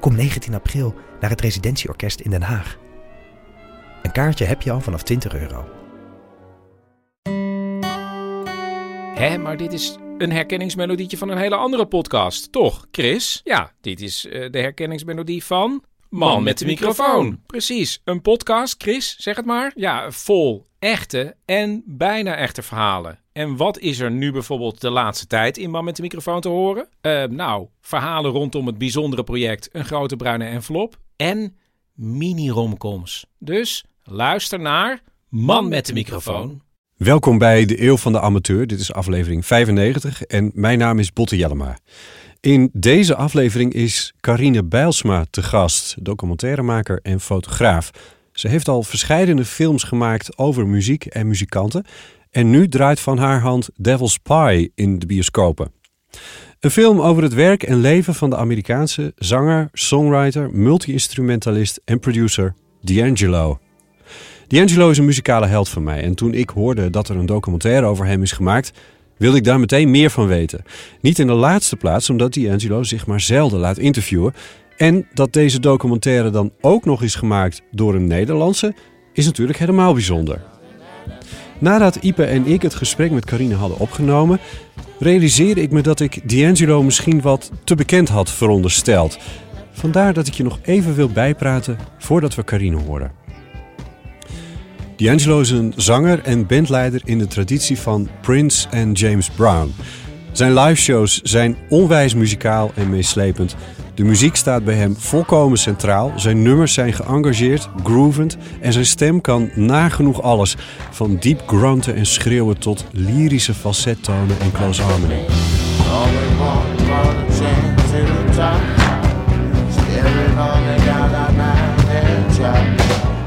Kom 19 april naar het Residentieorkest in Den Haag. Een kaartje heb je al vanaf 20 euro. Hé, maar dit is een herkenningsmelodietje van een hele andere podcast, toch, Chris? Ja, dit is uh, de herkenningsmelodie van... Man met de microfoon. Precies, een podcast, Chris, zeg het maar. Ja, vol echte en bijna echte verhalen. En wat is er nu bijvoorbeeld de laatste tijd in Man met de microfoon te horen? Uh, nou, verhalen rondom het bijzondere project Een Grote Bruine Envelop en mini-romcoms. Dus luister naar Man met de microfoon. Welkom bij de Eeuw van de Amateur. Dit is aflevering 95 en mijn naam is Botte Jellema. In deze aflevering is Carine Bijlsma te gast, documentairemaker en fotograaf. Ze heeft al verschillende films gemaakt over muziek en muzikanten. En nu draait van haar hand Devil's Pie in de bioscopen. Een film over het werk en leven van de Amerikaanse zanger, songwriter, multi-instrumentalist en producer D'Angelo. D'Angelo is een muzikale held van mij en toen ik hoorde dat er een documentaire over hem is gemaakt, wilde ik daar meteen meer van weten. Niet in de laatste plaats omdat D'Angelo zich maar zelden laat interviewen en dat deze documentaire dan ook nog is gemaakt door een Nederlandse, is natuurlijk helemaal bijzonder. Nadat Ipe en ik het gesprek met Carine hadden opgenomen, realiseerde ik me dat ik D'Angelo misschien wat te bekend had verondersteld. Vandaar dat ik je nog even wil bijpraten voordat we Carine horen. D'Angelo is een zanger en bandleider in de traditie van Prince en James Brown. Zijn liveshows zijn onwijs muzikaal en meeslepend. De muziek staat bij hem volkomen centraal. Zijn nummers zijn geëngageerd, groovend en zijn stem kan nagenoeg alles. Van diep grunten en schreeuwen tot lyrische falsettonen en close harmony.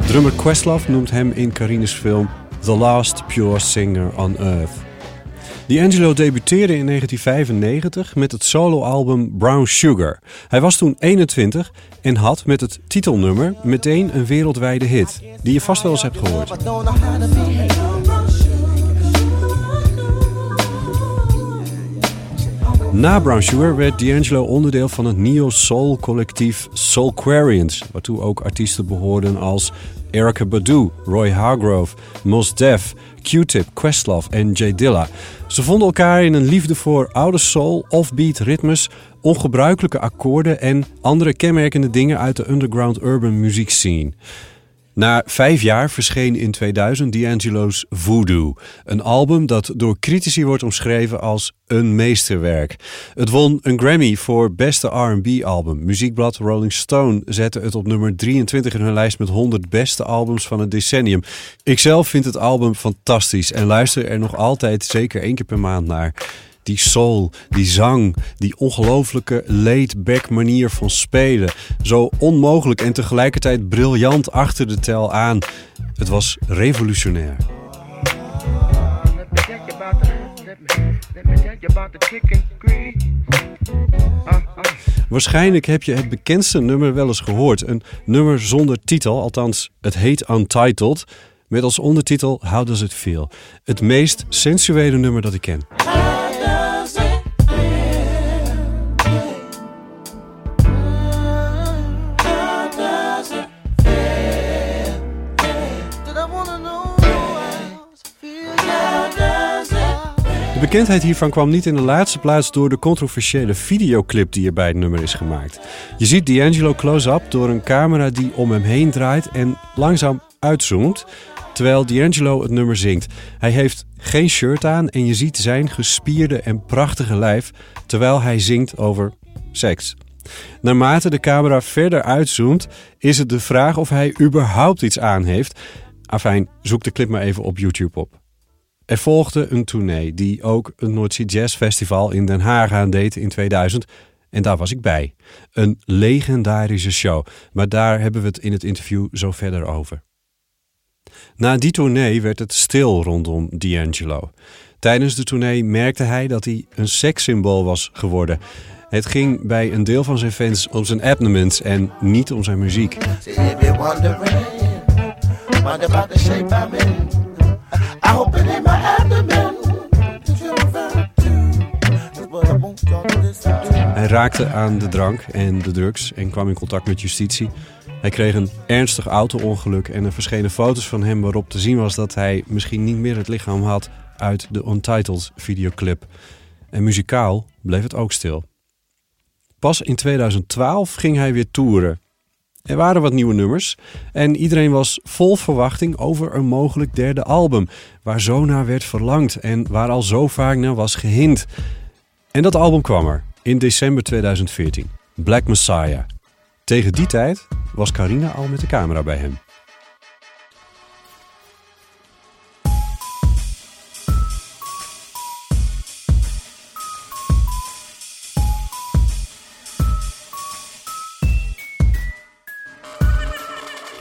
Drummer Questlove noemt hem in Carines film The Last Pure Singer on Earth. D'Angelo debuteerde in 1995 met het soloalbum Brown Sugar. Hij was toen 21 en had met het titelnummer meteen een wereldwijde hit, die je vast wel eens hebt gehoord. Na Brown Sugar werd D'Angelo onderdeel van het neo-soul collectief Soulquarians, waartoe ook artiesten behoorden als Erica Badu, Roy Hargrove, Mos Def, Q-Tip, Questlove en J Dilla. Ze vonden elkaar in een liefde voor oude soul, offbeat ritmes, ongebruikelijke akkoorden en andere kenmerkende dingen uit de underground urban muziekscene. Na vijf jaar verscheen in 2000 D'Angelo's Voodoo. Een album dat door critici wordt omschreven als een meesterwerk. Het won een Grammy voor beste R&B-album. Muziekblad Rolling Stone zette het op nummer 23 in hun lijst met 100 beste albums van het decennium. Ikzelf vind het album fantastisch en luister er nog altijd zeker één keer per maand naar die soul, die zang, die ongelooflijke laid-back manier van spelen. Zo onmogelijk en tegelijkertijd briljant achter de tel aan. Het was revolutionair. Waarschijnlijk heb je het bekendste nummer wel eens gehoord. Een nummer zonder titel, althans het heet Untitled. Met als ondertitel How Does It Feel? Het meest sensuele nummer dat ik ken. Bekendheid hiervan kwam niet in de laatste plaats door de controversiële videoclip die er bij het nummer is gemaakt. Je ziet D'Angelo close-up door een camera die om hem heen draait en langzaam uitzoomt, terwijl D'Angelo het nummer zingt. Hij heeft geen shirt aan en je ziet zijn gespierde en prachtige lijf terwijl hij zingt over seks. Naarmate de camera verder uitzoomt, is het de vraag of hij überhaupt iets aan heeft. Afijn, zoek de clip maar even op YouTube op. Er volgde een tournee die ook een Noordzee Jazz Festival in Den Haag aandeed in 2000 En daar was ik bij. Een legendarische show. Maar daar hebben we het in het interview zo verder over. Na die tournee werd het stil rondom D'Angelo. Tijdens de tournee merkte hij dat hij een sekssymbool was geworden. Het ging bij een deel van zijn fans om zijn abdomens en niet om zijn muziek. Hij raakte aan de drank en de drugs en kwam in contact met justitie. Hij kreeg een ernstig auto-ongeluk en er verschenen foto's van hem waarop te zien was dat hij misschien niet meer het lichaam had uit de Untitled videoclip. En muzikaal bleef het ook stil. Pas in 2012 ging hij weer toeren. Er waren wat nieuwe nummers en iedereen was vol verwachting over een mogelijk derde album, waar zo naar werd verlangd en waar al zo vaak naar was gehind. En dat album kwam er in december 2014, Black Messiah. Tegen die tijd was Carina al met de camera bij hem.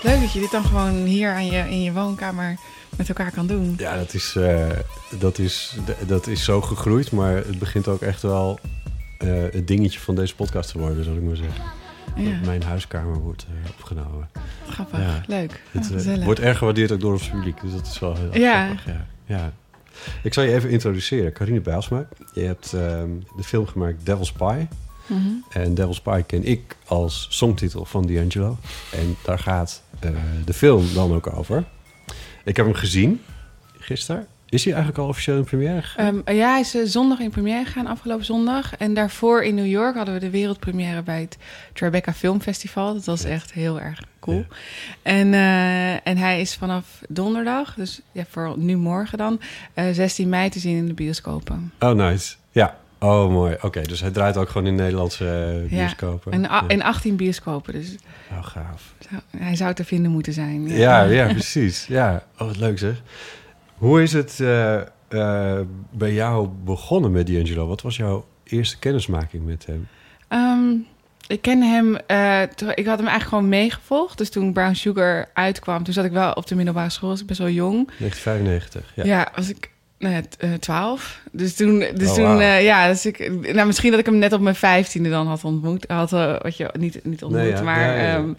Leuk dat je dit dan gewoon hier aan je, in je woonkamer met elkaar kan doen. Ja, dat is, eh, dat, is, dat is zo gegroeid, maar het begint ook echt wel eh, het dingetje van deze podcast te worden, zal ik maar zeggen. Ja, Dat mijn huiskamer wordt eh, opgenomen. grappig. ja. Leuk. Het Ja, wordt erg gewaardeerd ook door ons publiek, dus dat is wel heel Ja. grappig. Ja. ja. Ik zal je even introduceren. Carine Bijlsma, je hebt ehm, de film gemaakt Devil's Pie. Mhm. En Devil's Pie ken ik als songtitel van D'Angelo. En daar gaat de film dan ook over. Ik heb hem gezien gisteren. Is hij eigenlijk al officieel in première gegaan? Ehm, ja, hij is eh, zondag in première gegaan, afgelopen zondag. En daarvoor in New York hadden we de wereldpremière bij het Tribeca Film Festival. Dat was echt heel erg cool. En, eh, en hij is vanaf donderdag, dus ja, voor nu morgen dan, eh, 16 mei te zien in de bioscopen. Oh, nice. Ja. Oh, mooi. Oké, dus hij draait ook gewoon in Nederlandse eh, bioscopen. En, a- ja. in 18 bioscopen, dus Oh, gaaf. hij zou te vinden moeten zijn. Ja, ja, precies. Ja. Oh, wat leuk zeg. Hoe is het eh, eh, bij jou begonnen met D'Angelo? Wat was jouw eerste kennismaking met hem? Ehm, ik ken hem, toen- ik had hem eigenlijk gewoon meegevolgd. Dus toen Brown Sugar uitkwam, toen zat ik wel op de middelbare school, was ik best wel jong. 1995. Ja. Ja, was ik t- eh, 12. Dus toen, dus Oh, toen eh, ja, dus ik, nou, misschien dat ik hem net op mijn vijftiende dan had ontmoet. Had, eh, wat je niet, niet ontmoet, Nee, ja, maar ja, ja, ehm,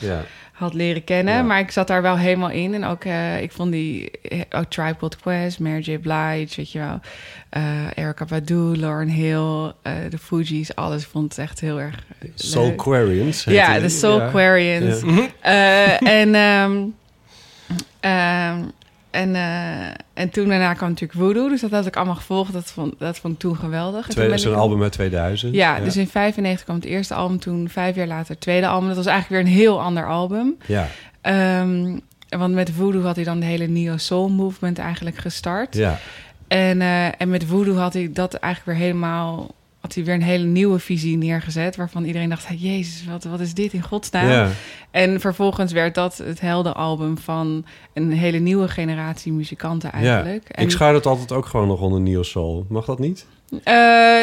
had leren kennen. Maar ik zat daar wel helemaal in. En ook, eh, ik vond die eh, ook Tribe Called Quest, Mary J. Blige, weet je wel. eh Erykah Badu, Lauren Hill, eh, de Fugees, alles. Vond het echt heel erg leuk. Soulquarians. heette Ja, de Soulquarians. Eh, en, ehm, en, eh, en toen daarna kwam natuurlijk Voodoo. Dus dat had ik allemaal gevolgd. Dat vond, dat vond ik toen geweldig. Twee, zo'n ik- album uit 2000. Ja, dus in 95 kwam het eerste album. Toen vijf jaar later het tweede album. Dat was eigenlijk weer een heel ander album. Ja, Ehm, want met Voodoo had hij dan de hele Neo Soul movement eigenlijk gestart. ja. En, eh, en met Voodoo had hij dat eigenlijk weer helemaal... Had hij weer een hele nieuwe visie neergezet... waarvan iedereen dacht, jezus, wat, wat is dit in godsnaam? ja. En vervolgens werd dat het heldenalbum van een hele nieuwe generatie muzikanten eigenlijk. Ja. En, Ik schaar het altijd ook gewoon nog onder Neo Soul. Mag dat niet? Eh,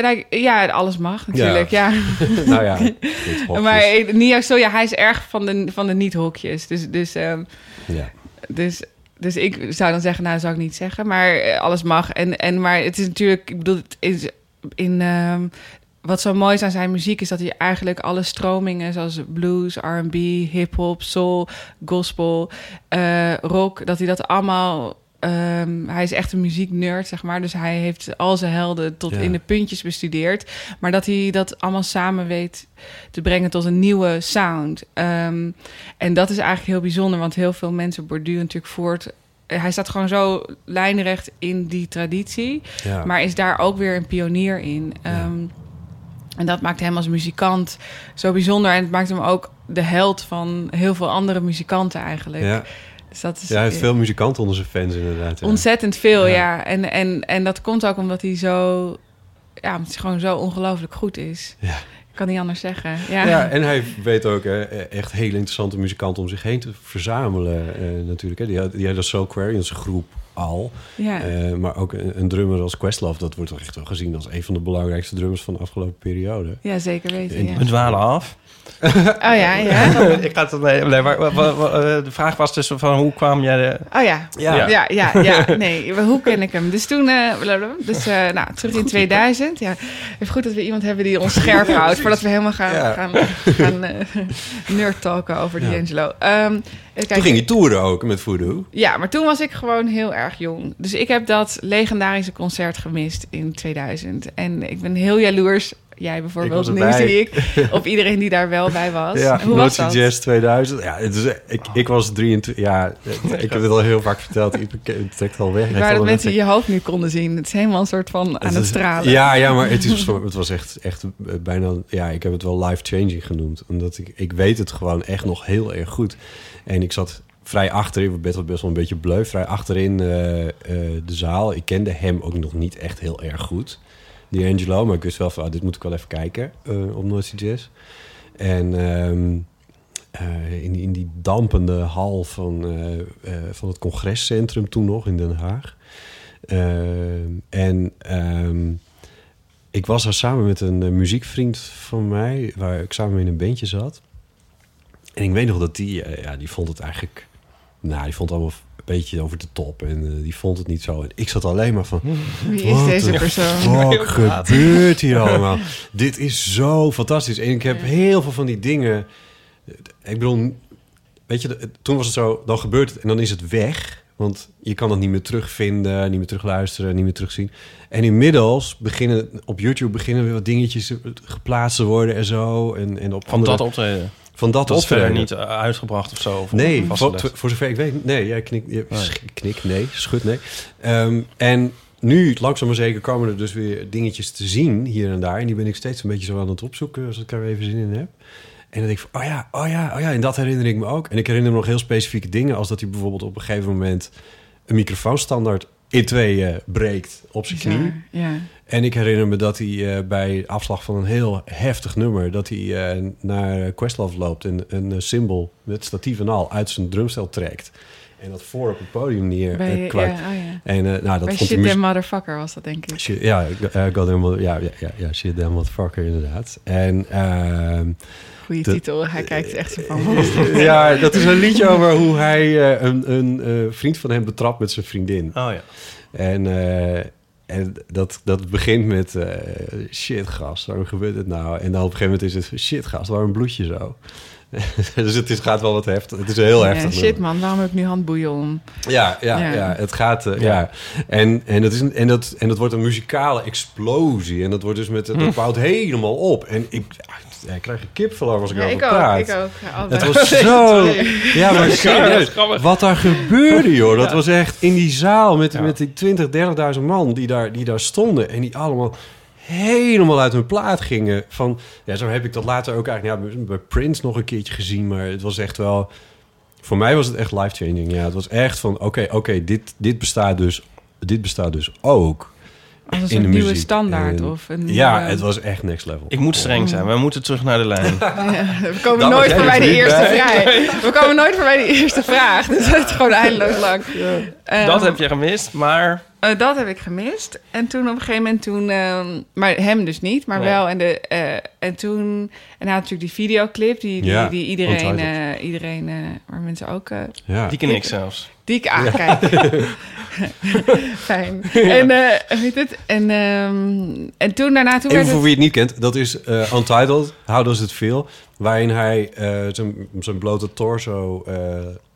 nou, ja, alles mag natuurlijk, ja. nou ja, goed, hokjes. maar eh, Nio Soul, ja, hij is erg van de, van de niet-hokjes. Dus, dus, ehm, Ja. dus, dus ik zou dan zeggen, nou, zou ik niet zeggen. Maar eh, alles mag. En, en, maar het is natuurlijk, ik bedoel, het is in... ehm, wat zo mooi is aan zijn muziek is dat hij eigenlijk alle stromingen zoals blues, R&B, hip-hop, soul, gospel, eh, rock, dat hij dat allemaal. ehm, hij is echt een muzieknerd, zeg maar. Dus hij heeft al zijn helden tot Ja. in de puntjes bestudeerd. Maar dat hij dat allemaal samen weet te brengen tot een nieuwe sound. Ehm, en dat is eigenlijk heel bijzonder, want heel veel mensen borduren natuurlijk voort. Hij staat gewoon zo lijnrecht in die traditie. Ja. Maar is daar ook weer een pionier in. Ehm, en dat maakt hem als muzikant zo bijzonder. En het maakt hem ook de held van heel veel andere muzikanten eigenlijk. ja. Dus dat is ja, hij heeft veel muzikanten onder zijn fans inderdaad. ontzettend veel, Ja. ja. En, en, en dat komt ook omdat hij zo... Ja, omdat hij gewoon zo ongelooflijk goed is. Ja. Kan niet anders zeggen. Ja, Ja, en hij weet ook echt hele interessante muzikanten om zich heen te verzamelen eh, natuurlijk. Hè. Die, had- die had de Soul Quarians groep al. Ja. Eh, maar ook een, een drummer als Questlove, dat wordt toch echt wel gezien als een van de belangrijkste drummers van de afgelopen periode. ja, zeker weten. Ja. We dwalen af. Oh ja, ja. ik ga het nee, maar, eh, de vraag was dus van hoe kwam jij de... Oh ja. Ja. Ja, ja, ja, nee, hoe ken ik hem? Dus toen, eh, dus eh, nou, terug in 2000. Ja, even goed dat we iemand hebben die ons scherp houdt voordat we helemaal gaan, Ja. gaan, gaan eh, nerd talken over D'Angelo. Ehm kijk, Toen ging je toeren ook met Voodoo. Ja, maar toen was ik gewoon heel erg jong. Dus ik heb dat legendarische concert gemist in 2000. En ik ben heel jaloers, jij bijvoorbeeld, nu zie ik, op iedereen die daar wel bij was. Ja, Hoe was dat? Jazz 2000. Ja, het is, ik, ik was 23. Ja, ik heb het al heel vaak verteld. Ik het trekt al weg. Al dat mensen je hoofd nu konden zien. Het is helemaal een soort van aan het stralen. Ja, ja, maar het, is, het was echt, echt eh, bijna... Ja, ik heb het wel life-changing genoemd. Omdat ik, ik weet het gewoon echt nog heel erg goed. En ik zat vrij achterin, ik ben best wel een beetje bleu, vrij achterin eh, de zaal. Ik kende hem ook nog niet echt heel erg goed, die Angelo. Maar ik wist wel van, ah, dit moet ik wel even kijken eh, op Noordse Jazz. En ehm, eh, in, in die dampende hal van, eh, van het congrescentrum toen nog in Den Haag. En ehm, ik was daar samen met een muziekvriend van mij, waar ik samen in een bandje zat. En ik weet nog dat die, ja, die vond het eigenlijk, nou, die vond het allemaal een beetje over de top. En eh, die vond het niet zo. En ik zat alleen maar van, Wie is Wat deze de persoon? fuck gebeurt hier allemaal? Dit is zo fantastisch. En ik heb heel veel van die dingen... Ik bedoel, weet je, toen was het zo, dan gebeurt het en dan is het weg. Want je kan het niet meer terugvinden, niet meer terugluisteren, niet meer terugzien. En inmiddels beginnen op YouTube beginnen weer wat dingetjes geplaatst te worden en zo. En, en op Van andere, dat optreden. Van dat, Dat is verder niet eh, uitgebracht of zo? Of Nee, voor, voor zover ik weet. Nee, jij knik, je, Nee. sch- knik, nee, schud, nee. Ehm, en nu, langzaam maar zeker, komen er dus weer dingetjes te zien hier en daar. En die ben ik steeds een beetje zo aan het opzoeken, als ik er even zin in heb. En dan denk ik van, oh ja, oh ja, oh ja, en dat herinner ik me ook. En ik herinner me nog heel specifieke dingen, als dat hij bijvoorbeeld op een gegeven moment een microfoonstandaard in tweeën breekt op zijn knie. Ja, ja. En ik herinner me dat hij eh, bij afslag van een heel heftig nummer... dat hij eh, naar Questlove loopt en een cymbal met statief en al uit zijn drumstel trekt. En dat voor op het podium neer Bij, eh, ja, oh ja. En eh, nou, dat Bij Shit. Damn Motherfucker was dat, denk ik. Shit, ja, uh, goddamn, mother- ja, ja, ja, ja, shit damn motherfucker, inderdaad. En ehm, Goeie de- titel. Hij kijkt echt zo van... ja, dat is een liedje over hoe hij eh, een, een eh, vriend van hem betrapt met zijn vriendin. Oh ja. En, eh, en dat, dat begint met eh, shit gast, waarom gebeurt het nou? En dan op een gegeven moment is het shit gast, waarom bloed je zo? dus het is, gaat wel wat heftig. Het is een heel Ja, heftig. shit man, waarom heb ik nu handboeien om? Ja, ja, Ja. ja. het gaat. eh, ja. En, en, dat is een, en, dat, en dat wordt een muzikale explosie. En dat wordt dus met. Dat bouwt helemaal op. En ik, ja, ik krijg een kipvel over als ik Ja, erover ik ook, praat. ik ook. Ja, allebei. Het was zo. Ja, maar serieus. Wat daar gebeurde, joh. Dat Ja. was echt in die zaal met, Ja. met die 20, 30.000 man die daar, die daar stonden. En die allemaal helemaal uit hun plaat gingen. Van, ja, zo heb ik dat later ook eigenlijk ja, bij Prince nog een keertje gezien. Maar het was echt wel... Voor mij was het echt life-changing. Ja, het was echt van, oké, oké, dit, dit bestaat dus... Dit bestaat dus ook Als een in soort de nieuwe muziek. standaard. En- of een ja, nieuwe- het was echt next level. Ik moet streng zijn. We moeten terug naar de lijn. Ja, we komen nooit voorbij de eerste bij. vraag. We komen nooit voorbij de eerste vraag. Dus het is gewoon eindeloos lang. Ehm, Dat heb je gemist, maar... eh, dat heb ik gemist. En toen op een gegeven moment toen... ehm, maar hem dus niet, maar Nee. wel. En, de, eh, en toen... En hij had natuurlijk die videoclip die, die, Ja, die iedereen... Eh, iedereen eh, waar mensen ook... eh, Ja. Die ken ik zelfs. Die ik aankijk. Fijn. En, eh weet het? En, ehm, en toen daarna... Toen Even voor het, wie het niet kent, dat is eh, Untitled, How Does It Feel? Waarin hij eh, zijn, zijn blote torso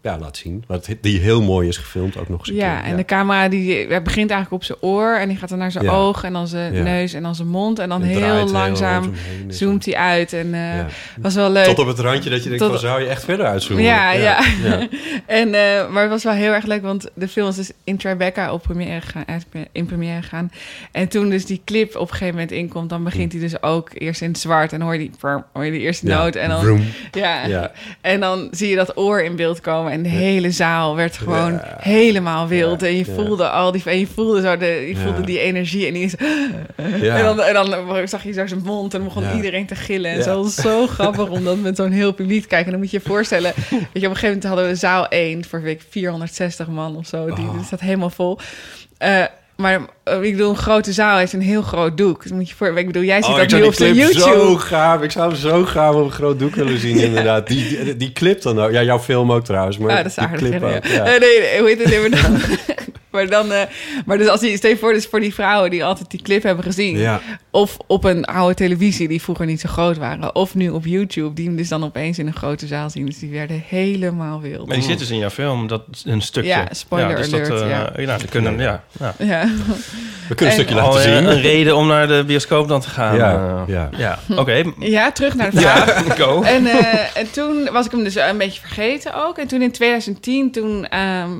ja, laat zien. Wat, die heel mooi is gefilmd, ook nog eens een Ja, keer. en de camera die begint eigenlijk op zijn oor en die gaat dan naar zijn Ja. oog en dan zijn Ja. neus en dan zijn mond en dan En heel langzaam heen. zoomt hij uit en eh, was wel leuk. Tot op het randje dat je denkt, Tot- van, zou je echt verder uitzoomen? Ja, ja. ja. En, eh, maar het was wel heel erg leuk, want de film is dus in Tribeca op première gegaan, uit- in première gegaan. En toen dus die clip op een gegeven moment inkomt, dan begint hij dus ook eerst in het zwart en hoor je die, hoor je die eerste noot en dan. Ja. en dan zie je dat oor in beeld komen en de hele zaal werd gewoon Ja. helemaal wild. En je voelde al die, en je voelde zo de, je voelde die energie en die is, Ja. en, dan, en dan zag je zo zijn mond en dan begon iedereen te gillen. En zo was zo grappig om dat met zo'n heel publiek te kijken. En dan moet je je voorstellen, weet je, op een gegeven moment hadden we zaal 1 voor weet ik, 460 man of zo. Die, Oh. Ja, helemaal vol. Eh, maar ik bedoel, een grote zaal is een heel groot doek. Dus moet je voor, ik bedoel, jij ziet Oh, dat nu op YouTube. zo gaaf. Ik zou hem zo gaaf op een groot doek willen zien, inderdaad. Die, die, die clip dan ook. Ja, jouw film ook trouwens, maar Ah, dat is die aardig. clip hè, ja. ook. Ja. Eh, nee, nee, hoe heet het? Maar dan, maar dan, eh, maar dus als die, stel je voor, dus voor die vrouwen die altijd die clip hebben gezien, Ja. of op een oude televisie die vroeger niet zo groot waren, of nu op YouTube, die hem dus dan opeens in een grote zaal zien. Dus die werden helemaal wild. Maar die zit dus in jouw film, dat een stukje. Ja, spoiler dus alert, Dat, ja. nou, die kunnen, ja, ja. We kunnen een En- stukje laten eh, zien. Een reden om naar de bioscoop dan te gaan. Ja, eh. ja. ja. Oké, ja, terug naar de vraag. ja, go. En, eh, en toen was ik hem dus een beetje vergeten ook. En toen in 2010, toen, ehm,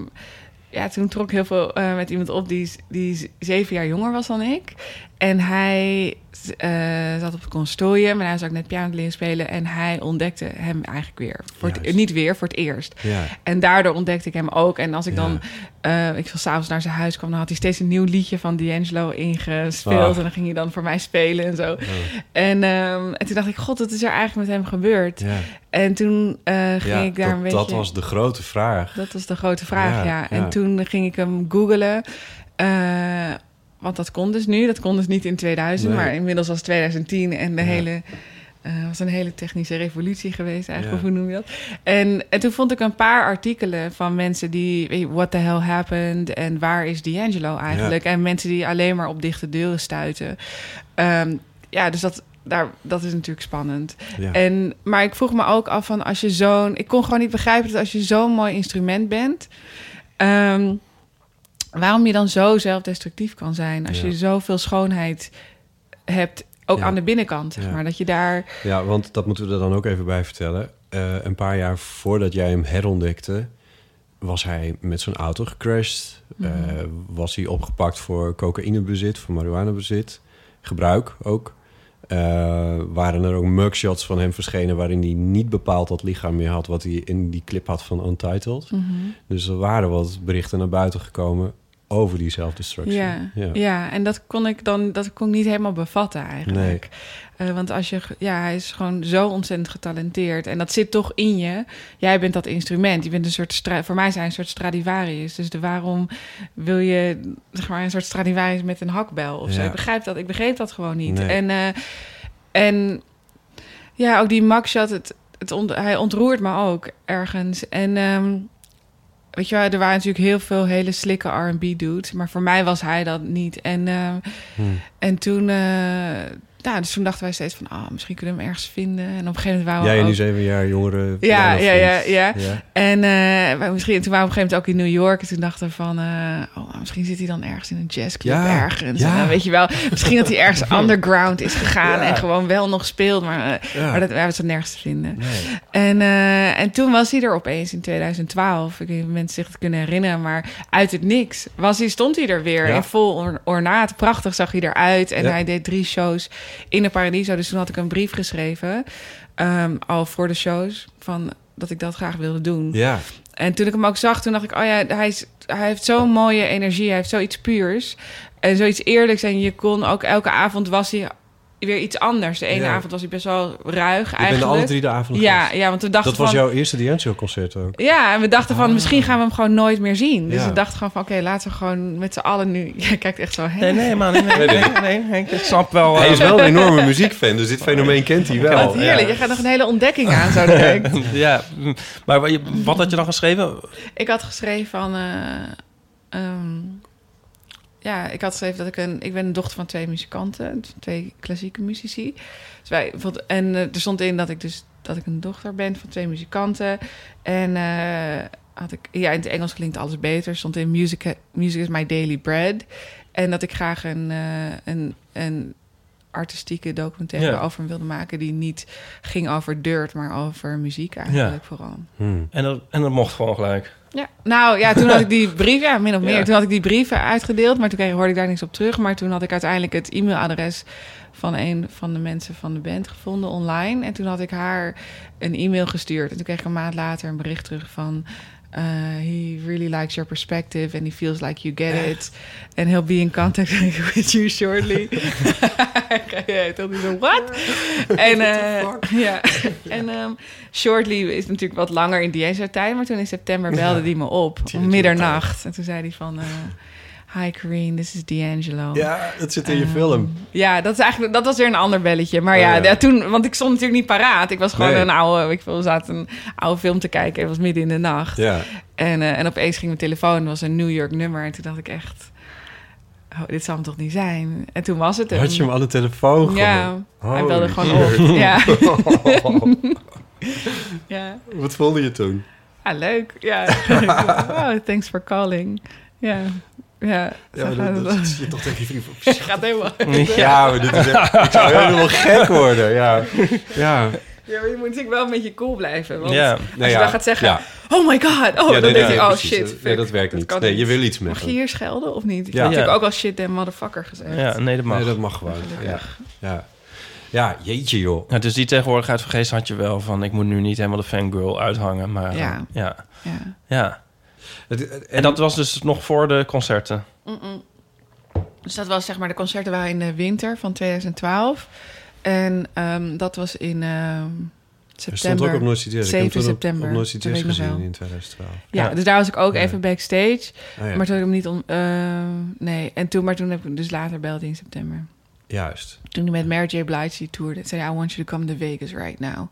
ja, toen trok ik heel veel eh, met iemand op die, die zeven jaar jonger was dan ik. En hij eh, zat op het consortium en hij was ook net piano leren spelen. En hij ontdekte hem eigenlijk weer. Voor het, niet weer, voor het eerst. Ja. En daardoor ontdekte ik hem ook. En als ik dan, Ja. eh, ik zal s'avonds naar zijn huis kwam, dan had hij steeds een nieuw liedje van D'Angelo ingespeeld. En dan ging hij dan voor mij spelen en zo. En, ehm, en toen dacht ik, god, wat is er eigenlijk met hem gebeurd? Ja. En toen eh, ging ik daar dat, een beetje... dat was de grote vraag. Dat was de grote vraag, Ja. En toen ging ik hem googlen. Want dat kon dus nu. Dat kon dus niet in 2000, Nee. maar inmiddels was het 2010 en de Ja. hele... eh, was een hele technische revolutie geweest eigenlijk, Ja. hoe noem je dat? En, en toen vond ik een paar artikelen van mensen die... weet je, What the hell happened? En waar is D'Angelo eigenlijk? En mensen die alleen maar op dichte deuren stuiten. Ehm, ja, dus dat, daar, dat is natuurlijk spannend. Ja. En, maar ik vroeg me ook af van als je zo'n... Ik kon gewoon niet begrijpen dat als je zo'n mooi instrument bent... ehm, waarom je dan zo zelfdestructief kan zijn. Als Ja. je zoveel schoonheid hebt, ook Ja. aan de binnenkant, zeg maar. Dat je daar... Ja, want dat moeten we er dan ook even bij vertellen. Eh, een paar jaar voordat jij hem herontdekte, was hij met zijn auto gecrashed. Mhm. Eh, was hij opgepakt voor cocaïnebezit, voor marihuanabezit, gebruik ook. Eh, waren er ook mugshots van hem verschenen waarin hij niet bepaald dat lichaam meer had wat hij in die clip had van Untitled. Mhm. Dus er waren wat berichten naar buiten gekomen over die zelfdestructie. Ja, ja. ja. en dat kon ik dan dat kon ik niet helemaal bevatten eigenlijk. Eh, want als je, ja, hij is gewoon zo ontzettend getalenteerd en dat zit toch in je. Jij bent dat instrument. Je bent een soort, stra- voor mij zijn een soort Stradivarius. Dus de, waarom wil je, zeg maar, een soort Stradivarius met een hakbel of zo? Ja. Ik begrijp dat, ik begreep dat gewoon niet. Nee. En, eh, en ja, ook die mugshot, het, het ont- hij ontroert me ook ergens. En ehm, weet je wel, er waren natuurlijk heel veel hele slikke R&B dudes, maar voor mij was hij dat niet. En ehm, Hm. en toen, eh, nou, dus toen dachten wij steeds van, ah, misschien kunnen we hem ergens vinden. En op een gegeven moment waren we Jij ook... die zeven jaar jongere ja, ja, ja, ja. ja. En wij misschien, toen waren we op een gegeven moment ook in New York. En toen dachten we van, eh, oh, nou, misschien zit hij dan ergens in een jazzclub Ja, ergens. ja. En dan weet je wel, misschien dat hij ergens underground is gegaan en gewoon wel nog speelt. Maar, eh, maar dat hebben ze nergens te vinden. Nee. En, en toen was hij er opeens in 2012. Ik weet niet of mensen zich het kunnen herinneren, maar uit het niks was hij, stond hij er weer in vol or- ornaat. Prachtig zag hij eruit. En hij deed drie shows in de Paradiso. Dus toen had ik een brief geschreven, ehm, al voor de shows, van dat ik dat graag wilde doen. Ja, En toen ik hem ook zag, toen dacht ik, oh ja, hij, is, hij heeft zo'n mooie energie. Hij heeft zoiets puurs en zoiets eerlijks. En je kon ook elke avond was hij weer iets anders. De ene Ja. avond was hij best wel ruig je eigenlijk. alle drie de avond Ja, ja, want we dachten Dat was jouw eerste D'Angelo-concert ook. Ja, en we dachten van, misschien gaan we hem gewoon nooit meer zien. Dus Ja. we dachten gewoon van, oké, laten we gewoon met z'n allen nu... Jij kijkt echt zo, hè? Nee, nee, man. Nee, nee, nee, nee, nee, ik snap wel. Hij eh, is wel een enorme muziekfan, dus dit fenomeen kent hij wel. Wat heerlijk, ja. je gaat nog een hele ontdekking aan zo direct. ja, mm, maar wat je- wat had je dan geschreven? ik had geschreven van... eh, ehm, ja, ik had geschreven dat ik een... Ik ben een dochter van twee muzikanten, twee klassieke muzici. Dus wij, en eh, er stond in dat ik dus dat ik een dochter ben van twee muzikanten. En eh, had ik... Ja, in het Engels klinkt alles beter. Stond in music, music is my daily bread. En dat ik graag een, eh, een, een artistieke documentaire Ja. over hem wilde maken... die niet ging over dirt, maar over muziek eigenlijk vooral. Hmm. En dat, en dat mocht gewoon gelijk. Ja, nou ja, toen had ik die brief, ja, min of meer. Ja. Toen had ik die brieven uitgedeeld, maar toen kreeg, hoorde ik daar niks op terug. Maar toen had ik uiteindelijk het e-mailadres van een van de mensen van de band gevonden online. En toen had ik haar een e-mail gestuurd. En toen kreeg ik een maand later een bericht terug van... uh, he really likes your perspective and he feels like you get it. And he'll be in contact with you shortly. ja, toen zo, what? En uh, ja, en um, shortly is natuurlijk wat langer in die tijd, maar toen in september belde hij me op om middernacht. En toen zei hij van. Uh, Hi Corrine, this is D'Angelo. Ja, dat zit in je um, film. Ja, dat is eigenlijk dat was weer een ander belletje. Maar ja, Oh, ja. ja, toen, want ik stond natuurlijk niet paraat. Ik was gewoon Nee. een oude, ik we zaten een oude film te kijken. Het was midden in de nacht. Ja. En, eh, en opeens ging mijn telefoon, het was een New York nummer. En toen dacht ik echt, oh, dit zal hem toch niet zijn? En toen was het hem. Had je hem aan de telefoon gewoon? Ja, hij belde gewoon op. Ja. ja. Wat voelde je toen? Ah, leuk. Ja. oh, thanks for calling. Ja. Ja, Ja, dat, dat zit toch tegen je vriend van... gaat helemaal... Ja, maar dit is echt- ik zou helemaal gek worden. Ja, ja. Ja, maar je moet natuurlijk wel een beetje cool blijven. Want Ja. als je ja. dan gaat zeggen, Ja. oh my god, oh, Ja, dan nee, denk je, oh precies. shit. Nee, fuck, dat werkt niet. Nee, je wil iets met Mag je hier schelden of niet? Ik Ja. heb natuurlijk Ja. ook al shit en motherfucker gezegd. Ja, nee, dat mag. Nee, dat mag gewoon. Ja. Ja. ja, jeetje joh. Ja, dus die tegenwoordigheid van geest had je wel van... ik moet nu niet helemaal de fangirl uithangen, maar... Ja. ja. Ja. Het- En dat was dus nog voor de concerten. Dus dat was zeg maar, de concerten waren in de winter van 2012. En ehm, dat was in ehm, Er stond september. ook op Noord City. Ik heb hem 7 toen op- september. op nog gezien wel. in 2012. Ja, Ja. dus daar was ik ook Ja. even backstage. Ja. Maar toen heb ik hem niet... On, ehm, nee, en toen, maar toen heb ik dus later belde in september. Juist. Toen hij met Mary J. Blige die zei hij, I want you to come to Vegas right now.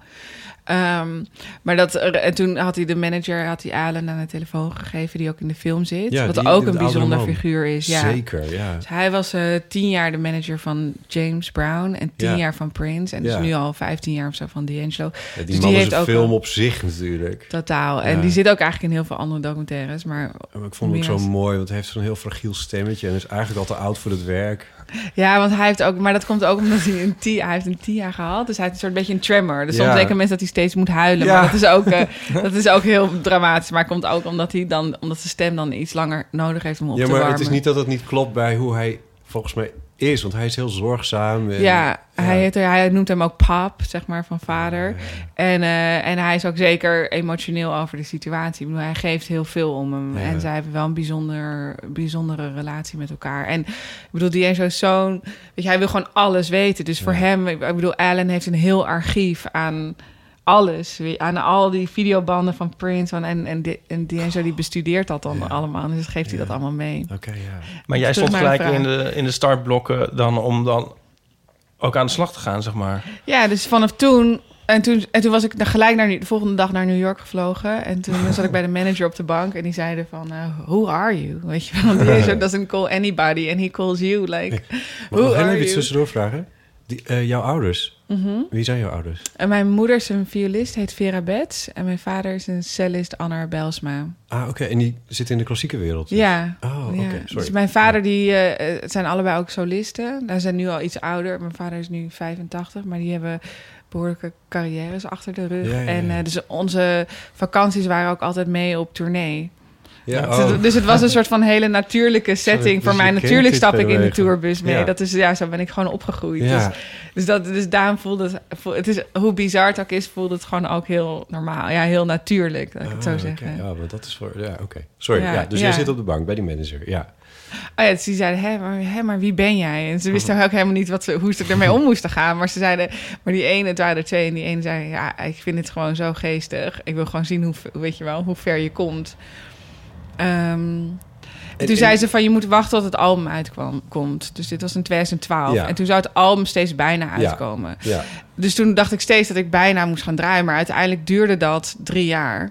Ehm, maar dat, en toen had hij de manager, had hij Alan aan de telefoon gegeven... die ook in de film zit. Ja, wat die- ook een bijzonder figuur is. Ja. Zeker, ja. Dus hij was eh, tien jaar de manager van James Brown... en tien Ja. jaar van Prince. En dus nu al vijftien jaar of zo van D'Angelo. Ja, die Dus man die is heeft een ook film op zich natuurlijk. Totaal. En die zit ook eigenlijk in heel veel andere documentaires. Maar Maar ik vond het ook zo mooi, want hij heeft zo'n heel fragiel stemmetje... en is eigenlijk al te oud voor het werk. Ja, want hij heeft ook, maar dat komt ook omdat hij een TIA, hij heeft een TIA gehad. Dus hij heeft een soort beetje een tremor. Dus Ja. soms denken mensen dat hij steeds moet huilen. Ja. Maar dat is, ook, eh, dat is ook heel dramatisch. Maar het komt ook omdat hij dan, omdat zijn stem dan iets langer nodig heeft om op ja, te maar warmen. het is niet dat het niet klopt bij hoe hij volgens mij is. Want hij is heel zorgzaam. En, Ja, Hij, heet, hij noemt hem ook pap, zeg maar, van vader. En, eh, en hij is ook zeker emotioneel over de situatie. Ik bedoel, hij geeft heel veel om hem. En zij hebben wel een bijzonder, bijzondere relatie met elkaar. En ik bedoel, D'Angelo is zo'n... Weet je, hij wil gewoon alles weten. Dus voor hem... Ik bedoel, Alan heeft een heel archief aan alles. Aan al die videobanden van Prince. Van, en, en, en D'Angelo die bestudeert dat dan Ja. allemaal. Dus geeft hij Ja. dat allemaal mee. Oké, ja. Maar jij stond gelijk in de, in de startblokken dan om dan ook aan de slag te gaan, zeg maar. Ja, dus vanaf toen... En toen, en toen was ik gelijk naar, de volgende dag naar New York gevlogen. En toen zat ik bij de manager op de bank. En die zeiden van, eh, who are you? Weet je wel, die zo doesn't call anybody. And he calls you, like, who are even iets you? tussendoor vragen? Die, eh, jouw ouders, Mhm. wie zijn jouw ouders? En mijn moeder is een violist, heet Vera Betts. En mijn vader is een cellist, Anna Belsma. Ah, oké. En die zit in de klassieke wereld? dus? Ja. Oh, oké. ja. Sorry. Dus mijn vader, die het zijn allebei ook solisten. Daar zijn nu al iets ouder. Mijn vader is nu 85, maar die hebben behoorlijke carrières achter de rug. Ja, ja, ja. En eh, dus onze vakanties waren ook altijd mee op tournee. Ja, Dus oh. het- Dus het was een soort van hele natuurlijke setting dus voor je mij. Natuurlijk stap ik in de tourbus mee. Ja. Dat is, ja, zo ben ik gewoon opgegroeid. Ja. Dus, dus, dat, dus daarom voelde het, voel- het is, hoe bizar het ook is, voelde het gewoon ook heel normaal. Ja, heel natuurlijk, dat ik het zo Ah, zeggen. Ja, maar dat is voor... Ja, oké. Sorry. Ja, Ja, dus ja. jij zit op de bank bij die manager. Ja. Oh ja, dus die zeiden, hé, maar, hé, maar wie ben jij? En ze wisten ook helemaal niet wat ze, hoe ze ermee om moesten gaan. Maar ze zeiden, maar die ene, het waren er twee, en die ene zei, ja, ik vind het gewoon zo geestig. Ik wil gewoon zien hoe, weet je wel, hoe ver je komt. Ehm, en En- toen en- zei ze van, je moet wachten tot het album uitkwam, komt. Dus dit was in 2012. Ja. En toen zou het album steeds bijna uitkomen. Ja. Dus toen dacht ik steeds dat ik bijna moest gaan draaien. Maar uiteindelijk duurde dat drie jaar.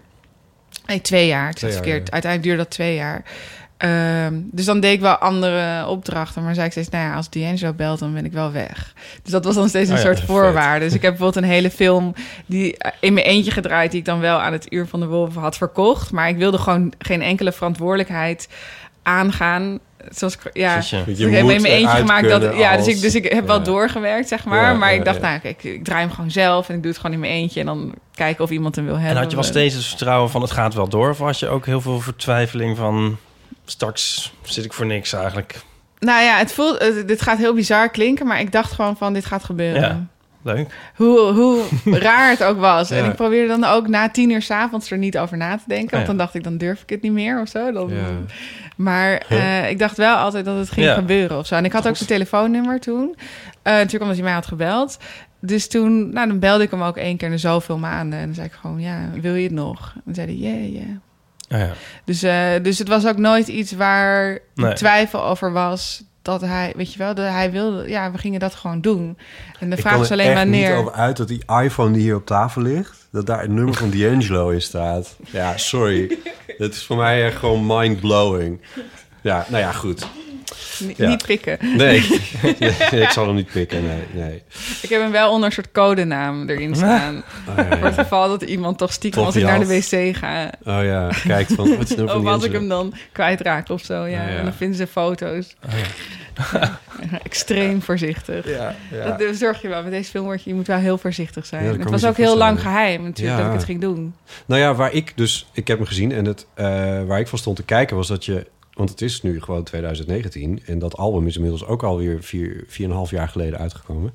Nee, twee jaar. Ik verkeerd. Uiteindelijk duurde dat twee jaar. Ehm, dus dan deed ik wel andere opdrachten. Maar zei ik steeds, nou ja, als D'Angelo belt, dan ben ik wel weg. Dus dat was dan steeds een Oh ja, soort voorwaarde. Dus ik heb bijvoorbeeld een hele film die eh, in mijn eentje gedraaid... die ik dan wel aan het Uur van de Wolven had verkocht. Maar ik wilde gewoon geen enkele verantwoordelijkheid aangaan. Zoals, ik- ja, je? Dus ik heb in mijn eentje gemaakt dat. Ja, dus ik, dus ik heb wel doorgewerkt, zeg maar. Ja, maar ja, ik dacht, nou, kijk, ik draai hem gewoon zelf en ik doe het gewoon in mijn eentje. En dan kijken of iemand hem wil hebben. En had je wel steeds het vertrouwen van het gaat wel door? Of had je ook heel veel vertwijfeling van straks zit ik voor niks eigenlijk? Nou ja, het voelt, dit gaat heel bizar klinken, maar ik dacht gewoon van, dit gaat gebeuren. Ja. Leuk. Hoe, hoe raar het ook was. En ik probeerde dan ook na tien uur s'avonds er niet over na te denken. Want ja. dan dacht ik, dan durf ik het niet meer of zo. Dan. Maar eh, ik dacht wel altijd dat het ging gebeuren of zo. En ik had ook zijn telefoonnummer toen. Eh, natuurlijk omdat hij mij had gebeld. Dus toen, nou, dan belde ik hem ook één keer in zoveel maanden. En dan zei ik gewoon, ja, wil je het nog? En dan zei hij, ja, ja. Ah, ja. Dus, eh, dus het was ook nooit iets waar Nee. twijfel over was. Dat hij, weet je wel, dat hij wilde, ja, we gingen dat gewoon doen. En de Ik vraag is alleen echt wanneer. niet over uit dat die iPhone die hier op tafel ligt... dat daar het nummer van D'Angelo in staat. Ja, sorry. Dat is voor mij echt gewoon mind-blowing. Ja, nou ja, goed. Ja. Niet pikken. Nee, nee, ik zal hem niet pikken, nee. nee. Ik heb hem wel onder een soort codenaam erin staan. Oh, ja, Voor het geval dat iemand toch stiekem als ik naar de wc ga. Oh ja, kijkt van... Wat is van Of als ik hem dan kwijtraak of zo. Ja. Ja. En dan vinden ze foto's. Extreem voorzichtig. Ja, ja. Dat zorg je wel. Met deze film word je, je moet wel heel voorzichtig zijn. Het was ook heel lang geheim natuurlijk Ja. dat ik het ging doen. Nou ja, waar ik dus... Ik heb hem gezien en het, eh, waar ik van stond te kijken was dat je... Want het is nu gewoon 2019 en dat album is inmiddels ook alweer vier, vier en een half jaar geleden uitgekomen.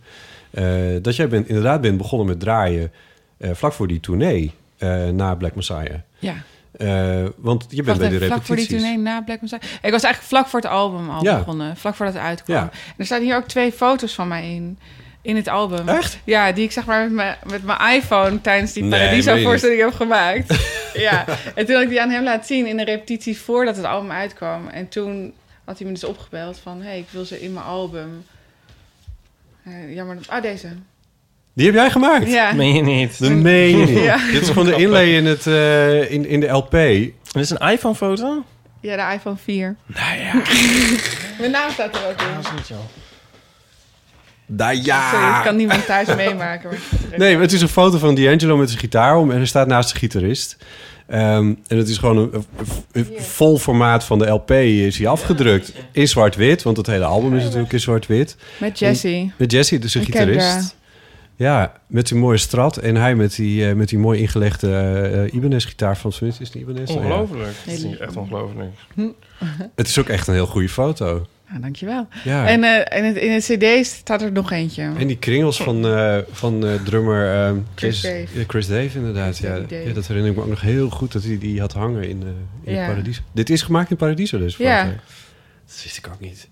Eh, dat jij bent, inderdaad bent begonnen met draaien eh, vlak voor die tournee eh, na Black Messiah. Ja. Want je bent Wacht bij de even, vlak voor die repetities. tournee na Black Messiah. Ik was eigenlijk vlak voor het album al Ja. begonnen. Vlak voordat het uitkwam. Ja. En er staan hier ook twee foto's van mij in. In het album. Echt? Ja, die ik zeg maar met mijn, met mijn iPhone tijdens die Nee, Paradiso-voorstelling heb gemaakt. ja. En toen had ik die aan hem laten zien in de repetitie voordat het album uitkwam. En toen had hij me dus opgebeld van... Hé, hey, ik wil ze in mijn album. Eh, jammer dat... Ah, deze. Die heb jij gemaakt? Ja. Meen je niet? Dat meen je niet. Ja. Dit is gewoon de inlay in, het, eh, in, in de LP. Dit is een iPhone-foto? ja, de iPhone 4. Nou ja. Mijn naam staat er ook in. Dat is niet zo. Nou Sorry, dat kan niemand thuis meemaken. maar- Nee, het is een foto van D'Angelo met zijn gitaar om en er staat naast de gitarist. Ehm, en het is gewoon een, een- een vol formaat van de LP is hij afgedrukt. In zwart-wit, want het hele album is natuurlijk in zwart-wit. Met Jessie. Met Jesse, dus een gitarist. Ja, met die mooie strat. En hij met die, eh, met die mooi ingelegde eh Ibanez-gitaar van Smith. Is het Ibanez? Ja. Ongelooflijk. Dat is Heel lief. echt ongelooflijk. Het is ook echt een heel goede foto. Ja, dankjewel. Ja. En eh, in, het, in het cd staat er nog eentje. En die kringels van, eh, van eh, drummer ehm, Chris Dave. Chris Dave, inderdaad. Chris Ja, Dave. ja, dat herinner ik me ook nog heel goed dat hij die had hangen in, in Ja. Paradiso. Dit is gemaakt in Paradiso dus. Ja. Dat wist ik ook niet.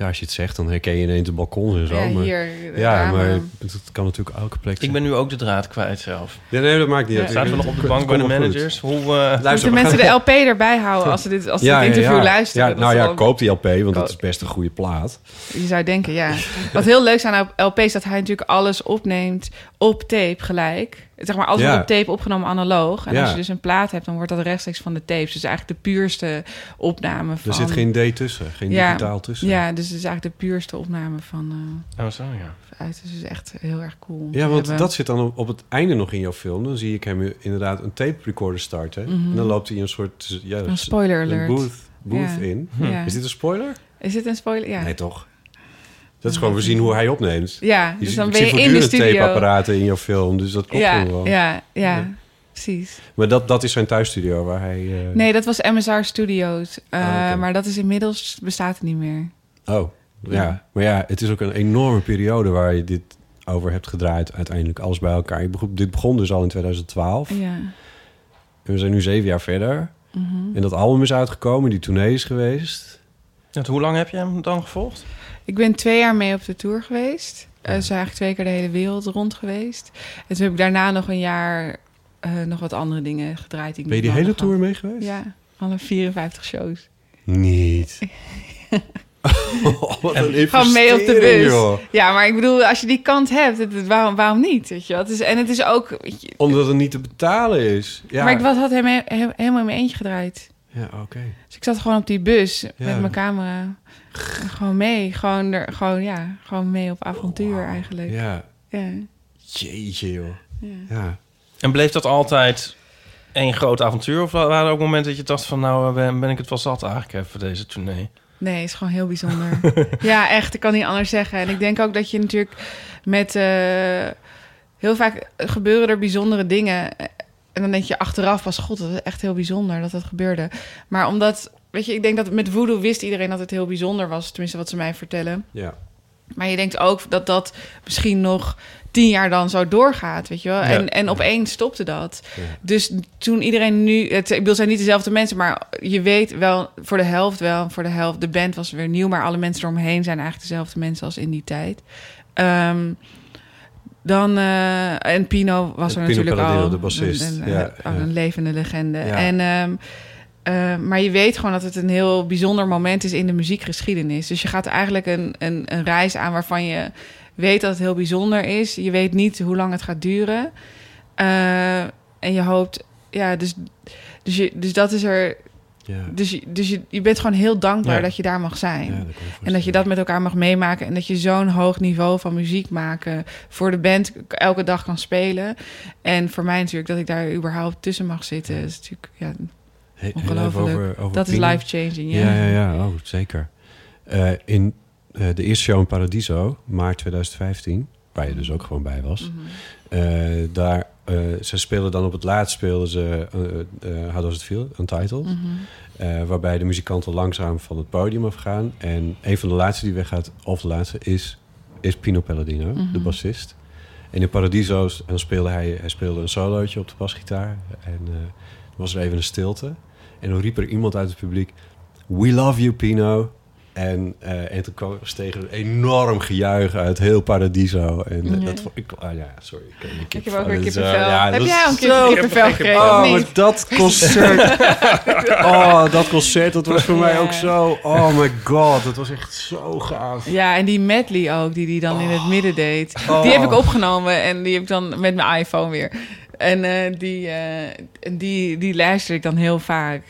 Ja, als je het zegt, dan herken je ineens de balkons en zo. ja, maar, hier. ja, ramen. maar het kan natuurlijk elke plek Ik zijn. ben nu ook de draad kwijt zelf. Ja, nee, dat maakt niet Ja. uit. Zaten we nog op de bank bij de managers? Hoe, eh, Luister, Moeten mensen de LP erbij houden als ze dit, als ze Ja, dit ja, interview ja. luisteren? Ja, nou ja, koop die LP, want Ko- dat is best een goede plaat. Je zou denken, ja. Wat heel leuk is aan LP is dat hij natuurlijk alles opneemt op tape gelijk. Zeg maar, alles Ja. wordt op tape opgenomen analoog. En Ja. als je dus een plaat hebt, dan wordt dat rechtstreeks van de tapes. Dus eigenlijk de puurste opname van... Er zit geen D tussen, geen Ja. digitaal tussen. Ja, dus het is eigenlijk de puurste opname van Oh, zo, ja. uit. Dus het is echt heel erg cool. Ja, want hebben. dat zit dan op, op het einde nog in jouw film. Dan zie ik hem inderdaad een tape recorder starten. Mhm. En dan loopt hij een soort... Ja, Een spoiler een alert. booth, booth Ja. in. Ja. Is dit een spoiler? Is dit een spoiler? Ja. Nee, toch? Dat is gewoon, we zien hoe hij opneemt. Ja, Je dus dan ben je in de studio. tapeapparaten in jouw film, dus dat klopt Ja, gewoon wel. ja, ja, Ja. precies. Maar dat, dat is zijn thuisstudio waar hij... eh, Nee, dat was MSR Studios. Eh, Oh. Maar dat is inmiddels bestaat het niet meer. Oh, ja. Ja. Maar ja, het is ook een enorme periode waar je dit over hebt gedraaid. Uiteindelijk alles bij elkaar. Je begon, dit begon dus al in 2012. Ja. En we zijn nu zeven jaar verder. Mhm. En dat album is uitgekomen, die tournee is geweest. Hoe lang heb je hem dan gevolgd? Ik ben twee jaar mee op de tour geweest. Eh dus eigenlijk twee keer de hele wereld rond geweest. En toen heb ik daarna nog een jaar eh, nog wat andere dingen gedraaid. Die Ben je die hele tour mee geweest? Ja, alle 54 shows. Niet. Wat een Gewoon mee op de bus. joh. Ja, maar ik bedoel, als je die kant hebt, het, het- waarom, waarom niet? Weet je wel? Het is, en het is ook... je, Omdat het niet te betalen is. Ja, Maar ik was, had hem he- he- helemaal in mijn eentje gedraaid. ja oké. Dus ik zat gewoon op die bus Ja. met mijn camera. Gewoon mee. Gewoon, er, gewoon, ja, gewoon mee op avontuur eigenlijk. Ja, Ja. jeetje joh. Ja. Ja. En bleef dat altijd één groot avontuur? Of waren er ook momenten dat je dacht van... nou, ben, ben ik het wel zat eigenlijk even deze tournee? Nee, het is gewoon heel bijzonder. ja, echt. Ik kan niet anders zeggen. En ik denk ook dat je natuurlijk met... eh, heel vaak gebeuren er bijzondere dingen. En dan denk je achteraf pas... God, dat is echt heel bijzonder dat dat gebeurde. Maar omdat... Weet je, ik denk dat met voodoo wist iedereen dat het heel bijzonder was. Tenminste, wat ze mij vertellen. ja. Maar je denkt ook dat dat misschien nog tien jaar dan zo doorgaat, weet je wel. En, en opeens stopte dat. Ja. Dus toen iedereen nu... Het, ik bedoel, zijn niet dezelfde mensen, maar je weet wel voor de helft wel. Voor de helft, de band was weer nieuw, maar alle mensen eromheen zijn eigenlijk dezelfde mensen als in die tijd. Ehm, dan, eh, en Pino was En er Pino natuurlijk Palladino, al. de bassist. Een, een, Ja, een ja. levende legende. Ja. En, ehm, eh, maar je weet gewoon dat het een heel bijzonder moment is in de muziekgeschiedenis. Dus je gaat eigenlijk een, een, een reis aan waarvan je weet dat het heel bijzonder is. Je weet niet hoe lang het gaat duren. Eh, en je hoopt, ja, dus, dus, je, dus dat is er. Ja. Dus, je, dus je, je bent gewoon heel dankbaar Ja. dat je daar mag zijn. Ja, dat En dat je dat met elkaar mag meemaken. En dat je zo'n hoog niveau van muziek maken voor de band elke dag kan spelen. En voor mij natuurlijk dat ik daar überhaupt tussen mag zitten. Is natuurlijk, ja, ongelooflijk. dat is life-changing. Ja. Ja, ja, ja. Oh, zeker. Eh, in eh, de eerste show in Paradiso, maart 2015, waar je dus ook gewoon bij was. Mhm. eh, daar, ze speelden dan op het laatst, speelden ze How Does It Feel, Untitled. Mhm. eh, waarbij de muzikanten langzaam van het podium afgaan. En een van de laatste die weggaat, of de laatste, is, is Pino Palladino, Mhm. de bassist. En in Paradiso's, en speelde hij, hij speelde een solootje op de basgitaar. En was er even een stilte. En dan riep er iemand uit het publiek... We love you, Pino. En, eh, en toen kwam, steeg er een enorm gejuich uit heel Paradiso. En eh, dat vond ik... Ah ja, sorry. Ik, heb Ik heb ook weer kippenvel. eh, ja, Heb jij een keer kippenvel gekregen? Oh, maar dat concert. oh, dat concert, dat was voor mij ook zo. Oh my god, dat was echt zo gaaf. Ja, en die medley ook, die die dan in het midden deed. Oh. Die heb ik opgenomen en die heb ik dan met mijn iPhone weer. En eh, die, eh, en die, die luister ik dan heel vaak.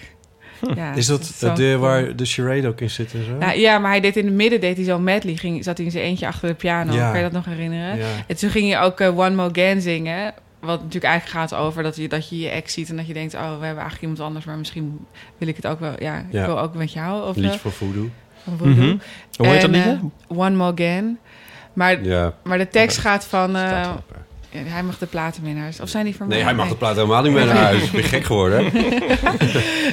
Ja, Is dat zo de, cool. waar de charade ook in zit en zo? Nou, ja, maar hij deed in het midden deed hij zo'n medley. Ging, zat hij in zijn eentje achter de piano. Ja. Kan je dat nog herinneren? Ja. En toen ging je ook eh, One More Again zingen. Wat natuurlijk eigenlijk gaat over dat je, dat je je ex ziet... en dat je denkt, oh, we hebben eigenlijk iemand anders... maar misschien wil ik het ook wel... Ja, ik wil ook met jou. Of, Liedje voor Voodoo. Mhm. Hoe heet dat liedje? One More Again. Maar, Ja. maar de tekst gaat van... eh, ja, hij mag de platen mee naar huis. Of zijn die voor Nee, mij? hij mag de plaat helemaal niet meer naar huis. Ik ben gek geworden.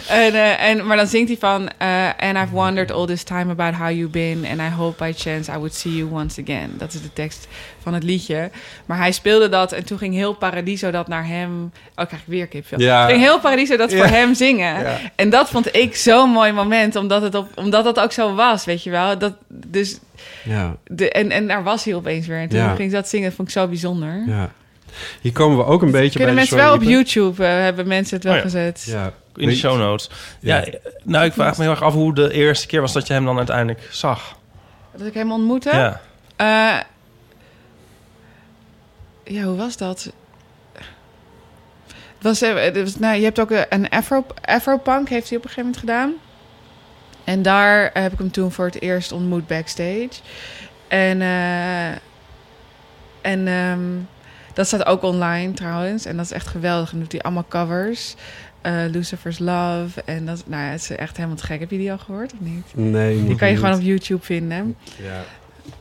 en, eh, en, maar dan zingt hij van... eh, And I've wondered all this time about how you've been... and I hope by chance I would see you once again. Dat is de tekst van het liedje. Maar hij speelde dat en toen ging heel Paradiso dat naar hem... Oh, krijg ik weer kipvel. Ja. Ging heel Paradiso dat Ja. voor hem zingen. Ja. En dat vond ik zo'n mooi moment, omdat, het op, omdat dat ook zo was, weet je wel. Dat, dus Ja, de, en, en daar was hij opeens weer. En toen Ja. ging ze dat zingen, dat vond ik zo bijzonder. ja. Hier komen we ook een beetje Kunnen bij de mensen wel op. YouTube, eh, hebben mensen het wel Oh ja. gezet. Ja. In de show notes. Ja. Ja. nou, ik vraag me heel erg af hoe de eerste keer was dat je hem dan uiteindelijk zag. Dat ik hem ontmoette. Ja. Eh, ja, hoe was dat? Het was, eh, het was, nou, je hebt ook een Afro, Afropunk, heeft hij op een gegeven moment gedaan. En daar heb ik hem toen voor het eerst ontmoet backstage. En, eh, en ehm, dat staat ook online trouwens. En dat is echt geweldig. En doet hij allemaal covers. Eh, Lucifer's Love. En dat, nou ja, het is echt helemaal te gek. Heb je die al gehoord of niet? Nee, Die kan je niet. gewoon op YouTube vinden. Ja.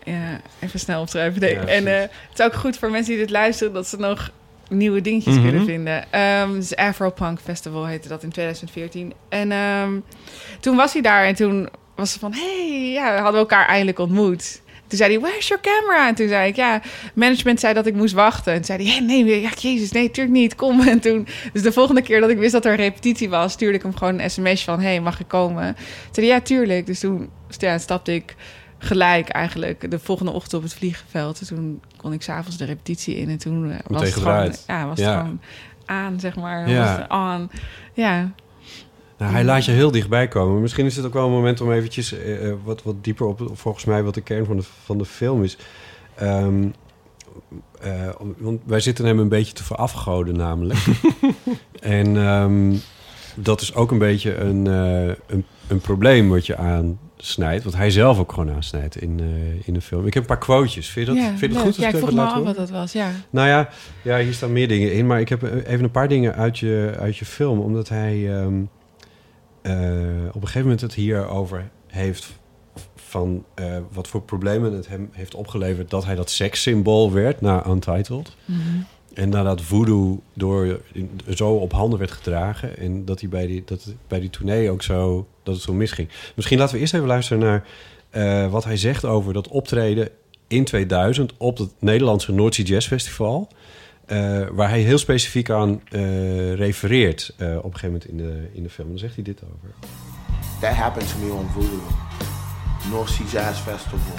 Ja, even snel opschrijven. Ja, en eh, het is ook goed voor mensen die dit luisteren... dat ze nog nieuwe dingetjes Mhm. kunnen vinden. Ehm het is Afropunk Festival heette dat in 2014. En ehm, toen was hij daar en toen was ze van... hey, ja, we hadden elkaar eindelijk ontmoet. Toen zei hij, where's your camera? En toen zei ik, ja, management zei dat ik moest wachten. En toen zei hij, hey, nee, ja, jezus, nee, tuurlijk niet, kom. En toen, dus de volgende keer dat ik wist dat er een repetitie was... stuurde ik hem gewoon een sms'je van, hey, mag ik komen? Toen zei hij, ja, tuurlijk. Dus toen ja, stapte ik gelijk eigenlijk de volgende ochtend op het vliegveld. En toen kon ik s'avonds de repetitie in. En toen eh, was het gewoon, ja, was Ja. het gewoon aan, zeg maar. Ja. Aan. Ja, Nou, hij laat je heel dichtbij komen. Misschien is het ook wel een moment om eventjes eh, eh, wat, wat dieper op, volgens mij, wat de kern van de, van de film is. Ehm, eh, want wij zitten hem een beetje te verafgoden, namelijk. en ehm, dat is ook een beetje een, een, een probleem wat je aansnijdt. Wat hij zelf ook gewoon aansnijdt in, eh, in de film. Ik heb een paar quotejes. Vind je dat, ja, vind je dat leuk. goed? als Ja, ik vroeg me af wat dat was, ja. Nou ja, ja, hier staan meer dingen in. Maar ik heb eh, even een paar dingen uit je, uit je film. Omdat hij ehm, eh, op een gegeven moment het hier over heeft... van wat voor problemen het hem heeft opgeleverd... dat hij dat sekssymbool werd na Untitled. Mhm. En nadat voodoo door, zo op handen werd gedragen... en dat, hij bij die, dat bij die tournee ook zo, dat het zo misging. Misschien laten we eerst even luisteren naar eh, wat hij zegt over dat optreden in 2000 op het Nederlandse Noordzee Jazz Festival. eh, waar hij heel specifiek aan eh, refereert op een gegeven moment in de, in de film. Dan zegt hij dit over. That happened to me on Voodoo, North Sea Jazz Festival.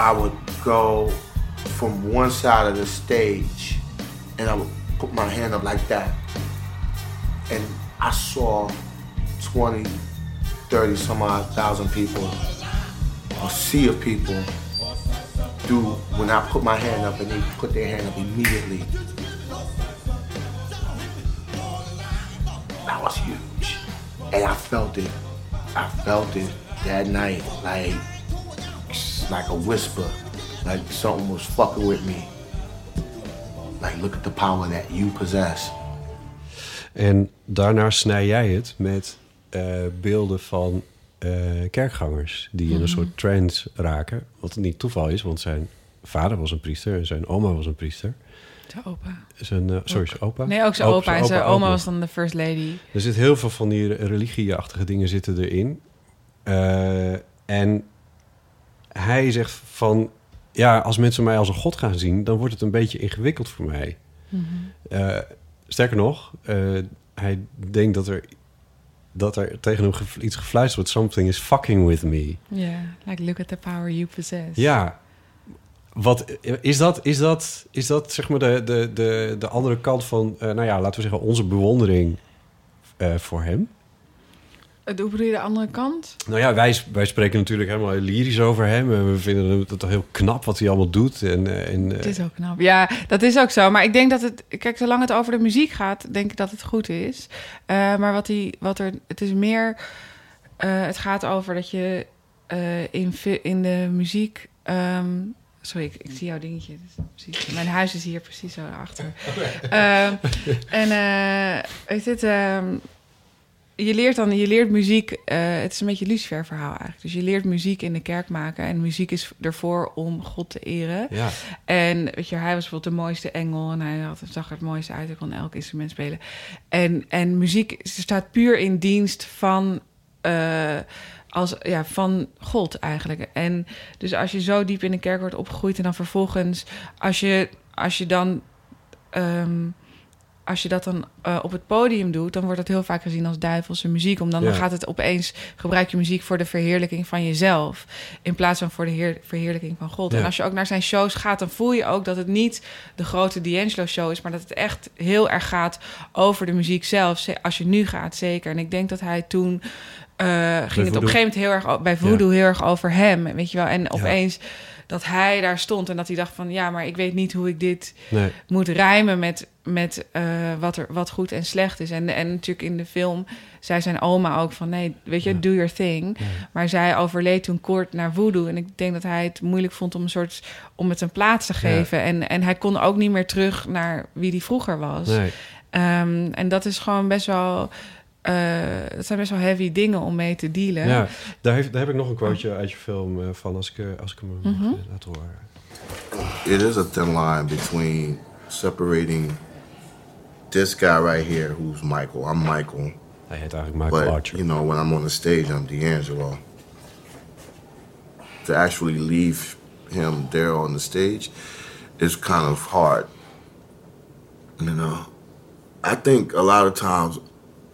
I would go from one side of the stage and I would put my hand up like that. And I saw 20, 30, some odd thousand people, a sea of people, do when I put my hand up and they put their hand up immediately. That was huge. And I felt it. I felt it that night, like like a whisper, like something was fucking with me. Like look at the power that you possess. En daarna snij jij het met eh, beelden van eh, kerkgangers die in een soort trance raken. Wat niet toeval is, want zijn vader was een priester en zijn oma was een priester. Zijn opa. Zijn, eh, sorry, zijn opa? Nee, ook zijn opa. En zijn oma was dan de first lady. Er zit heel veel van die religieachtige dingen zitten erin. Eh, en hij zegt van... Ja, als mensen mij als een god gaan zien... dan wordt het een beetje ingewikkeld voor mij. Eh, sterker nog, eh, hij denkt dat er, dat er tegen hem ge- iets gefluisterd wordt. Something is fucking with me. Ja, like look at the power you possess. Ja, wat is dat? Is dat, is dat zeg maar de, de, de, de andere kant van, eh, nou ja, laten we zeggen, onze bewondering voor hem? Uh, bedoel je de andere kant? Nou ja, wij, wij spreken natuurlijk helemaal lyrisch over hem. En we vinden het toch heel knap wat hij allemaal doet. En, eh, en, eh, Het is ook knap. Ja, dat is ook zo. Maar ik denk dat het... Kijk, zolang het over de muziek gaat, denk ik dat het goed is. Eh, maar wat, die, wat er... Het is meer... eh, het gaat over dat je eh, in, in de muziek... ehm, sorry, ik, ik zie jouw dingetje. Precies, mijn huis is hier precies zo achter. Ehm, en eh weet het... je leert dan, je leert muziek. eh, het is een beetje een Lucifer verhaal eigenlijk. Dus je leert muziek in de kerk maken. En muziek is ervoor om God te eren. ja, En weet je, hij was bijvoorbeeld de mooiste engel en hij had, zag er het mooiste uit. Hij kon elk instrument spelen. En, en muziek staat puur in dienst van, eh, als, ja, van God eigenlijk. En dus als je zo diep in de kerk wordt opgegroeid en dan vervolgens, als je, als je dan. ehm, als je dat dan eh, op het podium doet, dan wordt dat heel vaak gezien als duivelse muziek. Omdat dan gaat het opeens, gebruik je muziek voor de verheerlijking van jezelf. In plaats van voor de heer, verheerlijking van God. Ja. En als je ook naar zijn shows gaat, dan voel je ook dat het niet de grote D'Angelo show is. Maar dat het echt heel erg gaat over de muziek zelf. Ze- Als je nu gaat, zeker. En ik denk dat hij toen... eh, ging het op een gegeven moment heel erg bij Voodoo heel erg over hem. Weet je wel? En opeens dat hij daar stond en dat hij dacht van... ja, maar ik weet niet hoe ik dit nee. moet rijmen met, met eh, wat, er, wat goed en slecht is. En, en natuurlijk in de film zei zijn oma ook van... nee, weet je, Ja. do your thing. Maar zij overleed toen kort naar voodoo. En ik denk dat hij het moeilijk vond om een soort... om het een plaats te geven. En, en hij kon ook niet meer terug naar wie hij vroeger was. nee. Ehm, en dat is gewoon best wel... eh, dat zijn best wel heavy dingen om mee te dealen. Ja, daar, heeft, daar heb ik nog een quoteje uit je film eh, van, als ik, eh, als ik hem Mhm. laten horen. It is a thin line between separating this guy right here, who's Michael. I'm Michael. Hij heet eigenlijk Michael But Archer. you know, when I'm on the stage, I'm D'Angelo. To actually leave him there on the stage is kind of hard. You know, I think a lot of times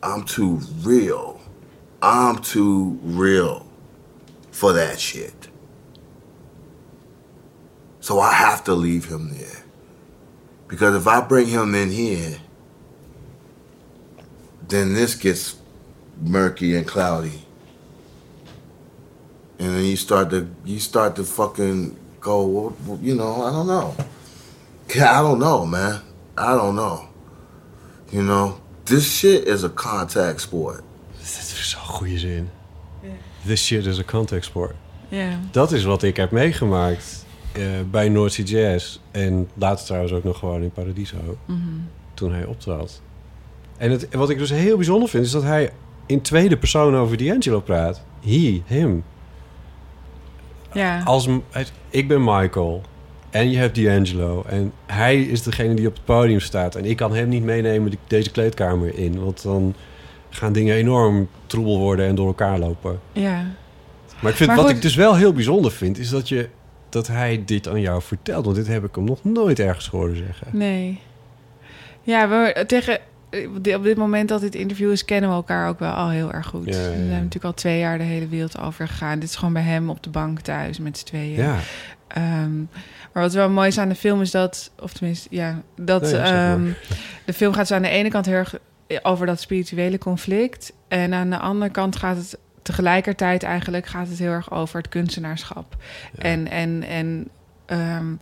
I'm too real. I'm too real for that shit. So I have to leave him there. Because if I bring him in here, then this gets murky and cloudy. And then you start to you start to fucking go, you know, I don't know. I don't know, man. I don't know. You know, this shit is a contact sport. Dat is zo'n goede zin. This shit is a contact sport. Ja. Dat is wat ik heb meegemaakt eh, bij North Sea Jazz. En later trouwens ook nog gewoon in Paradiso. Toen hij optrad. En het, wat ik dus heel bijzonder vind... is dat hij in tweede persoon over D'Angelo praat. He, him. Ja. Als, ik ben Michael. En je hebt D'Angelo. En hij is degene die op het podium staat. En ik kan hem niet meenemen deze kleedkamer in. Want dan gaan dingen enorm troebel worden en door elkaar lopen. ja. Maar ik vind, Maar wat goed- ik dus wel heel bijzonder vind, is dat je dat hij dit aan jou vertelt? Want dit heb ik hem nog nooit ergens horen zeggen. Nee. Ja, we tegen op dit moment dat dit interview is, kennen we elkaar ook wel al heel erg goed. Ja, ja, ja. We zijn natuurlijk al twee jaar de hele wereld over gegaan. Dit is gewoon bij hem op de bank thuis met z'n tweeën. Ja, Ehm, maar wat wel mooi is aan de film is dat, of tenminste, ja, dat Nee, ehm, de film gaat zo aan de ene kant heel erg over dat spirituele conflict. En aan de andere kant gaat het tegelijkertijd eigenlijk gaat het heel erg over het kunstenaarschap. Ja. En, en, en ehm,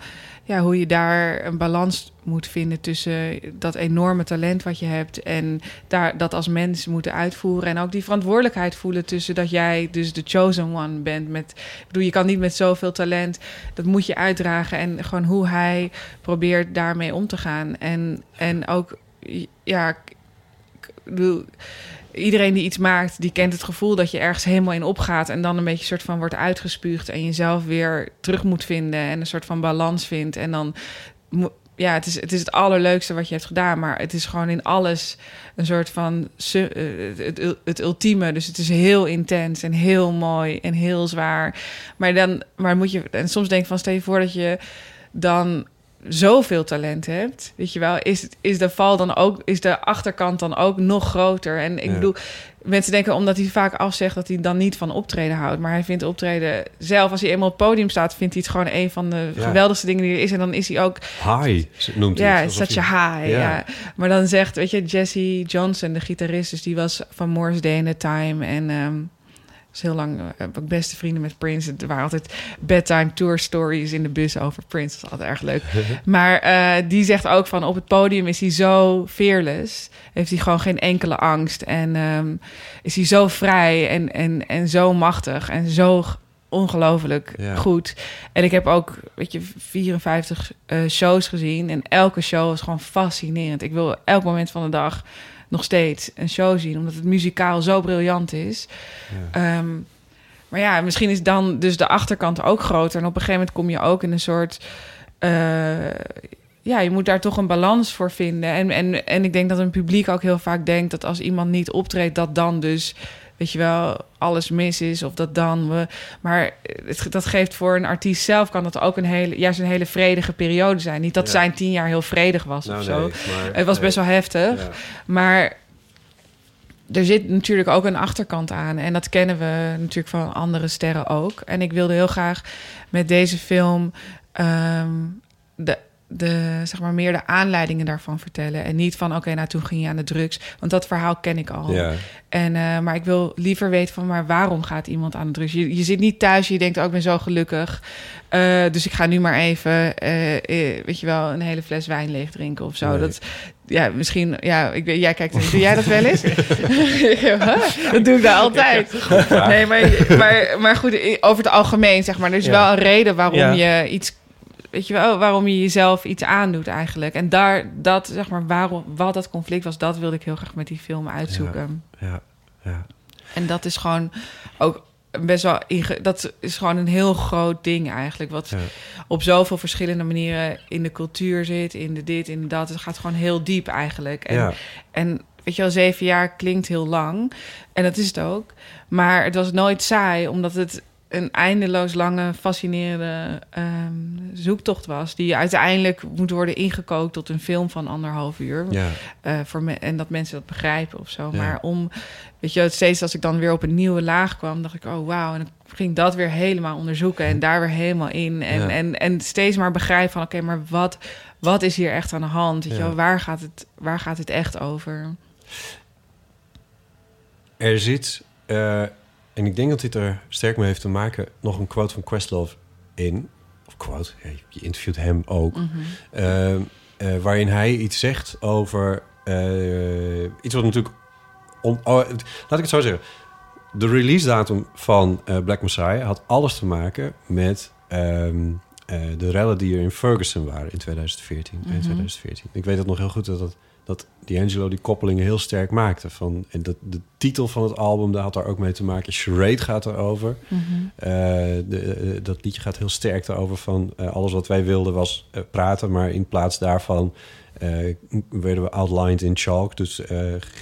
ja, hoe je daar een balans moet vinden tussen dat enorme talent wat je hebt en daar dat als mens moeten uitvoeren en ook die verantwoordelijkheid voelen tussen dat jij dus de chosen one bent met ik bedoel je kan niet met zoveel talent dat moet je uitdragen en gewoon hoe hij probeert daarmee om te gaan en en ook ja ik bedoel iedereen die iets maakt, die kent het gevoel dat je ergens helemaal in opgaat en dan een beetje soort van wordt uitgespuugd en jezelf weer terug moet vinden en een soort van balans vindt. En dan, ja, het is, het is het allerleukste wat je hebt gedaan, maar het is gewoon in alles een soort van eh, het ultieme. Dus het is heel intens en heel mooi en heel zwaar. Maar dan, maar moet je, en soms denk ik van, stel je voor dat je dan zoveel talent hebt, weet je wel, is, is de val dan ook, is de achterkant dan ook nog groter. En ik Ja. bedoel, mensen denken omdat hij vaak afzegt dat hij dan niet van optreden houdt, maar hij vindt optreden zelf, als hij eenmaal op het podium staat, vindt hij het gewoon een van de Ja. geweldigste dingen die er is. En dan is hij ook high noemt hij ja, het. such hij- high. Ja. Ja. Maar dan zegt, weet je, Jesse Johnson, de gitarist, dus die was van Morris Day in the Time. En ehm was heel lang ook beste vrienden met Prince. Er waren altijd bedtime tour stories in de bus over Prince. Dat was altijd erg leuk. maar eh, die zegt ook van op het podium is hij zo fearless. Heeft hij gewoon geen enkele angst. En ehm, is hij zo vrij en, en, en zo machtig en zo ongelooflijk Ja. goed. En ik heb ook, weet je, 54 eh, shows gezien. En elke show was gewoon fascinerend. Ik wil elk moment van de dag nog steeds een show zien, omdat het muzikaal zo briljant is. Ehm, maar ja, misschien is dan dus de achterkant ook groter. En op een gegeven moment kom je ook in een soort. eh, ja, je moet daar toch een balans voor vinden. En, en, en ik denk dat een publiek ook heel vaak denkt dat als iemand niet optreedt, dat dan dus, weet je wel, alles mis is. Of dat dan we. Maar het, dat geeft voor een artiest zelf kan dat ook een hele, juist een hele vredige periode zijn. Niet dat Ja. zijn tien jaar heel vredig was Nou, of nee, zo. maar- Het was best wel heftig. Ja. Maar er zit natuurlijk ook een achterkant aan. En dat kennen we natuurlijk van andere sterren ook. En ik wilde heel graag met deze film ehm, de, de, zeg maar meer de aanleidingen daarvan vertellen. En niet van, oké, nou toen ging je aan de drugs. Want dat verhaal ken ik al. Ja. En, eh, maar ik wil liever weten van, maar waarom gaat iemand aan de drugs? Je, je zit niet thuis, je denkt, ook ik ben zo gelukkig. Eh, dus ik ga nu maar even, eh, weet je wel, een hele fles wijn leeg drinken of zo. Nee. Dat, ja, misschien, ja, ik, weet- jij kijkt, doe jij dat wel eens? Dat doe ik daar altijd. Nee, maar, maar, maar goed, over het algemeen, zeg maar. Er is Ja. wel een reden waarom Ja. je iets, weet je wel, waarom je jezelf iets aandoet eigenlijk. En daar, dat, zeg maar, waarom, wat dat conflict was, dat wilde ik heel graag met die film uitzoeken. Ja. Ja. En dat is gewoon ook best wel... inge- Dat is gewoon een heel groot ding eigenlijk. Wat Ja. op zoveel verschillende manieren in de cultuur zit. In de dit, in de dat. Het gaat gewoon heel diep eigenlijk. En, Ja. en weet je wel, zeven jaar klinkt heel lang. En dat is het ook. Maar het was nooit saai, omdat het een eindeloos lange, fascinerende ehm, zoektocht was. Die uiteindelijk moet worden ingekookt tot een film van anderhalf uur. Ja. Eh, voor me en dat mensen dat begrijpen of zo. Ja. Maar om, weet je, steeds als ik dan weer op een nieuwe laag kwam, dacht ik, oh wauw. En dan ging ik dat weer helemaal onderzoeken en daar weer helemaal in. En, Ja. en, en steeds maar begrijpen van, oké, maar wat, wat is hier echt aan de hand? Weet je wel, waar gaat, het, waar gaat het echt over? Er zit, eh, en ik denk dat dit er sterk mee heeft te maken, nog een quote van Questlove in. Of quote, je interviewt hem ook. Eh, eh, waarin hij iets zegt over eh, iets wat natuurlijk... On, oh, het- laat ik het zo zeggen. De release datum van eh, Black Messiah had alles te maken met ehm, eh, de rellen die er in Ferguson waren in 2014. in 2014. Ik weet het nog heel goed dat, dat, dat D'Angelo die koppelingen heel sterk maakte. Van, en dat, de titel van het album daar had daar ook mee te maken. Charade gaat erover. Eh, de, eh, dat liedje gaat heel sterk erover van eh, alles wat wij wilden was praten, maar in plaats daarvan werden we outlined in chalk, dus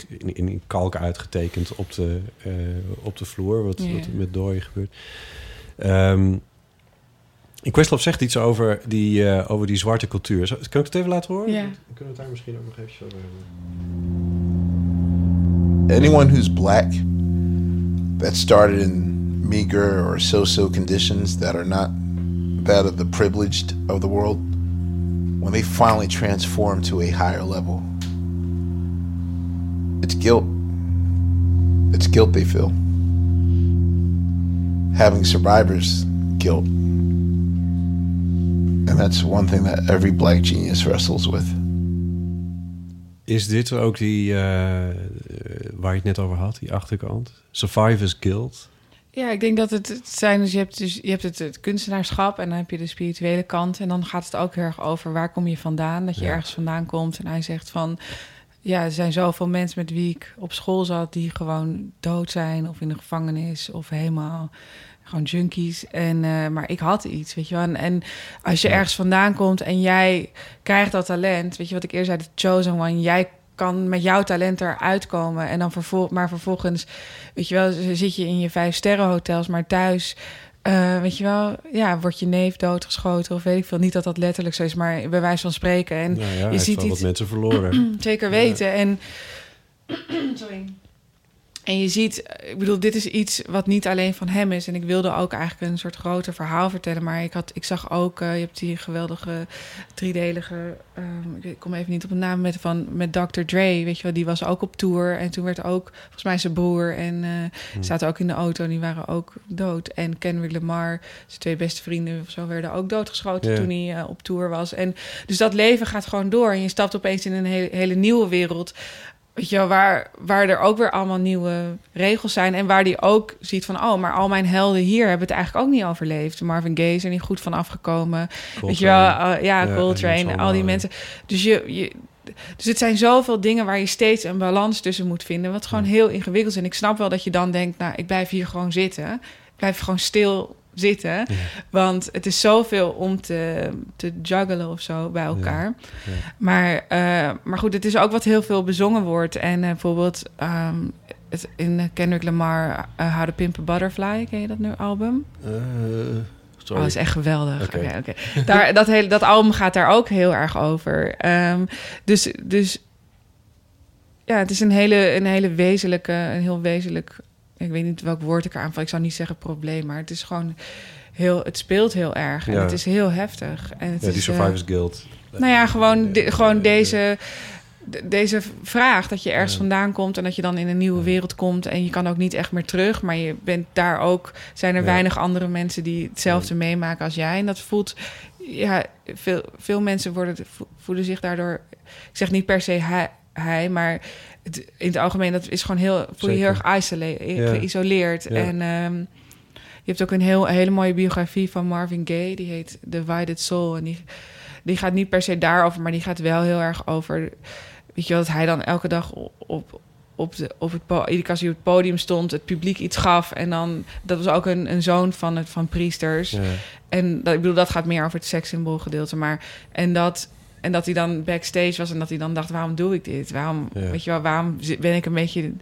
in, in kalk uitgetekend op de, op de vloer, wat, met dooien gebeurt. Ehm, Questlove zegt iets over die, eh, over die zwarte cultuur. Zo- Kan ik het even laten horen? Ja. Dan kunnen we het daar misschien ook nog even over hebben. anyone who's black that started in meager or so-so conditions that are not that of the privileged of the world when they finally transform to a higher level it's guilt it's guilt they feel having survivors guilt and that's one thing that every black genius wrestles with Is dit ook die eh, waar je het net over had, die achterkant? Survivors Guild. Ja, ik denk dat het, het zijn. Dus je hebt, dus, je hebt het, het kunstenaarschap en dan heb je de spirituele kant. En dan gaat het ook heel erg over waar kom je vandaan. Dat je Ja. ergens vandaan komt. En hij zegt van. Ja, er zijn zoveel mensen met wie ik op school zat die gewoon dood zijn of in de gevangenis of helemaal gewoon junkies. En, eh, maar ik had iets, weet je wel. En, en als je ergens vandaan komt en jij krijgt dat talent, weet je wat ik eerder zei, de chosen one, jij kan met jouw talent eruit komen. En dan vervol maar vervolgens, weet je wel, zit je in je vijf sterren hotels, maar thuis. eh, weet je wel, ja, wordt je neef doodgeschoten of weet ik veel. Niet dat dat letterlijk zo is, maar bij wijze van spreken. En Nou ja, je ziet iets, wat mensen verloren. Zeker weten. En, sorry. En je ziet, eh, ik bedoel, dit is iets wat niet alleen van hem is. En ik wilde ook eigenlijk een soort groter verhaal vertellen. Maar ik, had, ik zag ook, eh, je hebt die geweldige driedelige, ehm, ik kom even niet op de naam met, van, met Dr. Dre, weet je wel, die was ook op tour. En toen werd ook, volgens mij zijn broer en eh zaten ook in de auto en die waren ook dood. En Kendrick Lamar, zijn twee beste vrienden of zo, werden ook doodgeschoten toen hij op tour was. En dus dat leven gaat gewoon door. En je stapt opeens in een hele, hele nieuwe wereld. Weet je wel, waar, waar er ook weer allemaal nieuwe regels zijn. En waar die ook ziet van, oh, maar al mijn helden hier hebben het eigenlijk ook niet overleefd. Marvin Gaye is er niet goed van afgekomen. Weet je wel, uh, ja, Coltrane, is al die mensen. Dus, je, je, dus het zijn zoveel dingen waar je steeds een balans tussen moet vinden. Wat gewoon heel ingewikkeld is. En ik snap wel dat je dan denkt, nou, ik blijf hier gewoon zitten. Ik blijf gewoon stil zitten. Want het is zoveel om te, te juggelen of zo bij elkaar. Maar, eh, maar goed, het is ook wat heel veel bezongen wordt. En eh, bijvoorbeeld ehm, het, in Kendrick Lamar, uh, How to Pimp a Butterfly, ken je dat nu album? Eh, Oh, sorry. dat is echt geweldig. Oké. Oké, oké. Daar, dat, hele, dat album gaat daar ook heel erg over. Ehm, dus, dus ja, het is een hele, een hele wezenlijke, een heel wezenlijk... Ik weet niet welk woord ik eraan. Ik zou niet zeggen probleem, maar het is gewoon heel... Het speelt heel erg en Ja. het is heel heftig. En het ja, die is, eh, Survivors Guild. nou ja, gewoon, de- gewoon deze, de- deze vraag dat je ergens Ja. vandaan komt en dat je dan in een nieuwe wereld komt en je kan ook niet echt meer terug, maar je bent daar ook. Zijn er weinig andere mensen die hetzelfde meemaken als jij en dat voelt. Ja, veel, veel mensen worden, vo- voelen zich daardoor. Ik zeg niet per se hij, hij maar het, in het algemeen dat is gewoon heel voel je heel erg isole- Ja. geïsoleerd en. ehm, je hebt ook een heel, hele mooie biografie van Marvin Gaye. Die heet Divided Soul. En die, die gaat niet per se daarover, maar die gaat wel heel erg over... Weet je wel, dat hij dan elke dag op, op, de, op het, iedere keer als hij op het podium stond... het publiek iets gaf. En dan... Dat was ook een, een zoon van, het, van priesters. Ja. En dat, ik bedoel, dat gaat meer over het sekssymbool gedeelte. Maar, en, dat, en dat hij dan backstage was en dat hij dan dacht... waarom doe ik dit? Waarom, Ja. weet je wel, waarom ben ik een beetje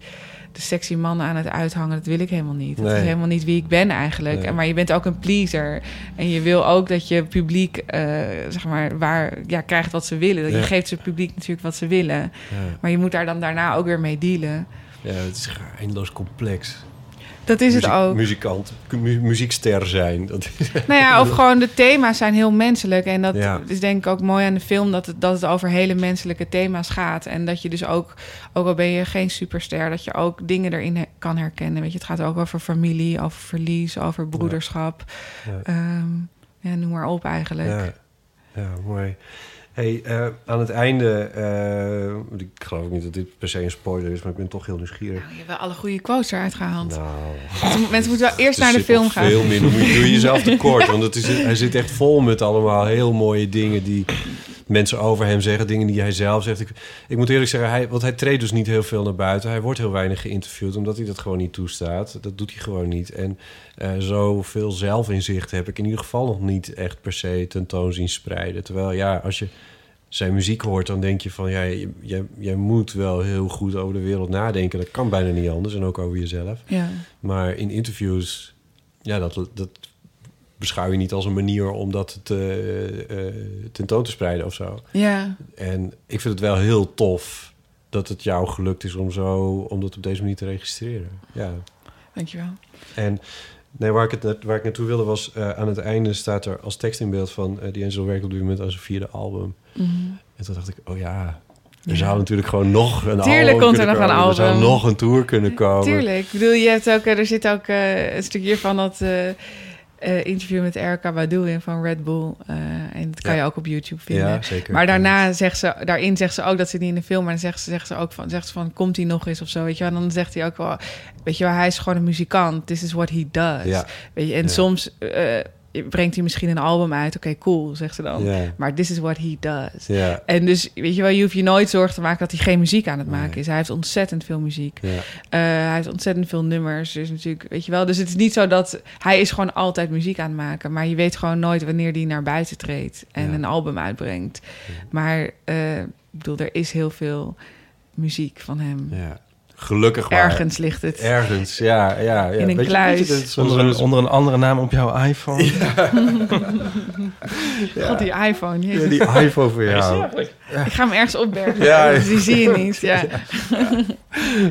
de sexy mannen aan het uithangen? Dat wil ik helemaal niet. Dat Nee. is helemaal niet wie ik ben eigenlijk. Nee. En, maar je bent ook een pleaser. En je wil ook dat je publiek, eh, zeg maar, waar, ja, krijgt wat ze willen. Dat Ja. Je geeft ze publiek natuurlijk wat ze willen. Maar je moet daar dan daarna ook weer mee dealen. ja, het is eindeloos complex. Dat is het ook. Muzikant, mu- muziekster zijn. Dat is, Nou ja, of gewoon de thema's zijn heel menselijk. En dat Ja. is denk ik ook mooi aan de film... Dat het, dat het over hele menselijke thema's gaat. En dat je dus ook, ook al ben je geen superster... dat je ook dingen erin he- kan herkennen. Weet je, het gaat ook over familie, over verlies, over broederschap. Ja. Ehm, ja, noem maar op eigenlijk. ja, ja, mooi. Hey, eh, aan het einde, eh, ik geloof niet dat dit per se een spoiler is, maar ik ben toch heel nieuwsgierig. Nou, je hebt wel alle goede quotes eruit gehaald. Nou, Mensen, mensen moeten wel eerst er naar de film gaan. Veel minder. Moet je- Doe je jezelf tekort, want het is, hij zit echt vol met allemaal heel mooie dingen die mensen over hem zeggen, dingen die hij zelf zegt. Ik, ik moet eerlijk zeggen, hij, want hij treedt dus niet heel veel naar buiten. Hij wordt heel weinig geïnterviewd, omdat hij dat gewoon niet toestaat. Dat doet hij gewoon niet. En eh zoveel zelfinzicht heb ik in ieder geval nog niet echt per se tentoon zien spreiden. Terwijl ja, als je zijn muziek hoort, dan denk je van ja, jij, jij moet wel heel goed over de wereld nadenken. Dat kan bijna niet anders en ook over jezelf. Ja. Maar in interviews, ja, dat, dat beschouw je niet als een manier om dat te, eh, tentoon te spreiden of zo. Ja, En ik vind het wel heel tof dat het jou gelukt is om, zo, om dat op deze manier te registreren. Ja. dankjewel. En nee, waar, ik het net, waar ik naartoe wilde was... eh, aan het einde staat er als tekst in beeld van... eh die Angelo werkt op dit moment aan zijn vierde album. Mhm. En toen dacht ik, oh ja... Er Ja. zou natuurlijk gewoon nog een Tuurlijk album komt er nog een komen. Er zou album. nog een tour kunnen komen. Tuurlijk. Ik bedoel, je hebt ook, er zit ook eh, een stukje van dat eh, interview met Erica Badu in van Red Bull. eh, en dat kan Ja. je ook op YouTube vinden. Ja, zeker. Maar daarna zegt ze, daarin zegt ze ook dat ze niet in de film, maar dan zegt ze, zegt ze ook van, zegt ze van, komt hij nog eens of zo, weet je wel? En dan zegt hij ook wel, weet je wel, hij is gewoon een muzikant. This is what he does. Ja. Weet je, en soms eh, brengt hij misschien een album uit. Oké, cool, zegt ze dan. Maar this is what he does. Ja. En dus, weet je wel, je hoeft je nooit zorgen te maken dat hij geen muziek aan het maken Nee. is. Hij heeft ontzettend veel muziek. Eh, hij heeft ontzettend veel nummers. Dus natuurlijk, weet je wel. Dus het is niet zo dat hij is gewoon altijd muziek aan het maken. Maar je weet gewoon nooit wanneer hij naar buiten treedt en Ja. een album uitbrengt. Maar eh, ik bedoel, er is heel veel muziek van hem. ja. Gelukkig maar. Ergens ligt het. Ergens, ja. ja, ja. In een Weet je- kluis. weet je, Onder een, onder een andere naam op jouw iPhone. God, die iPhone. Jezus. Ja, die iPhone voor jou. Ik ga hem ergens opbergen. Ja, ja. Dus die zie je niet. Ja.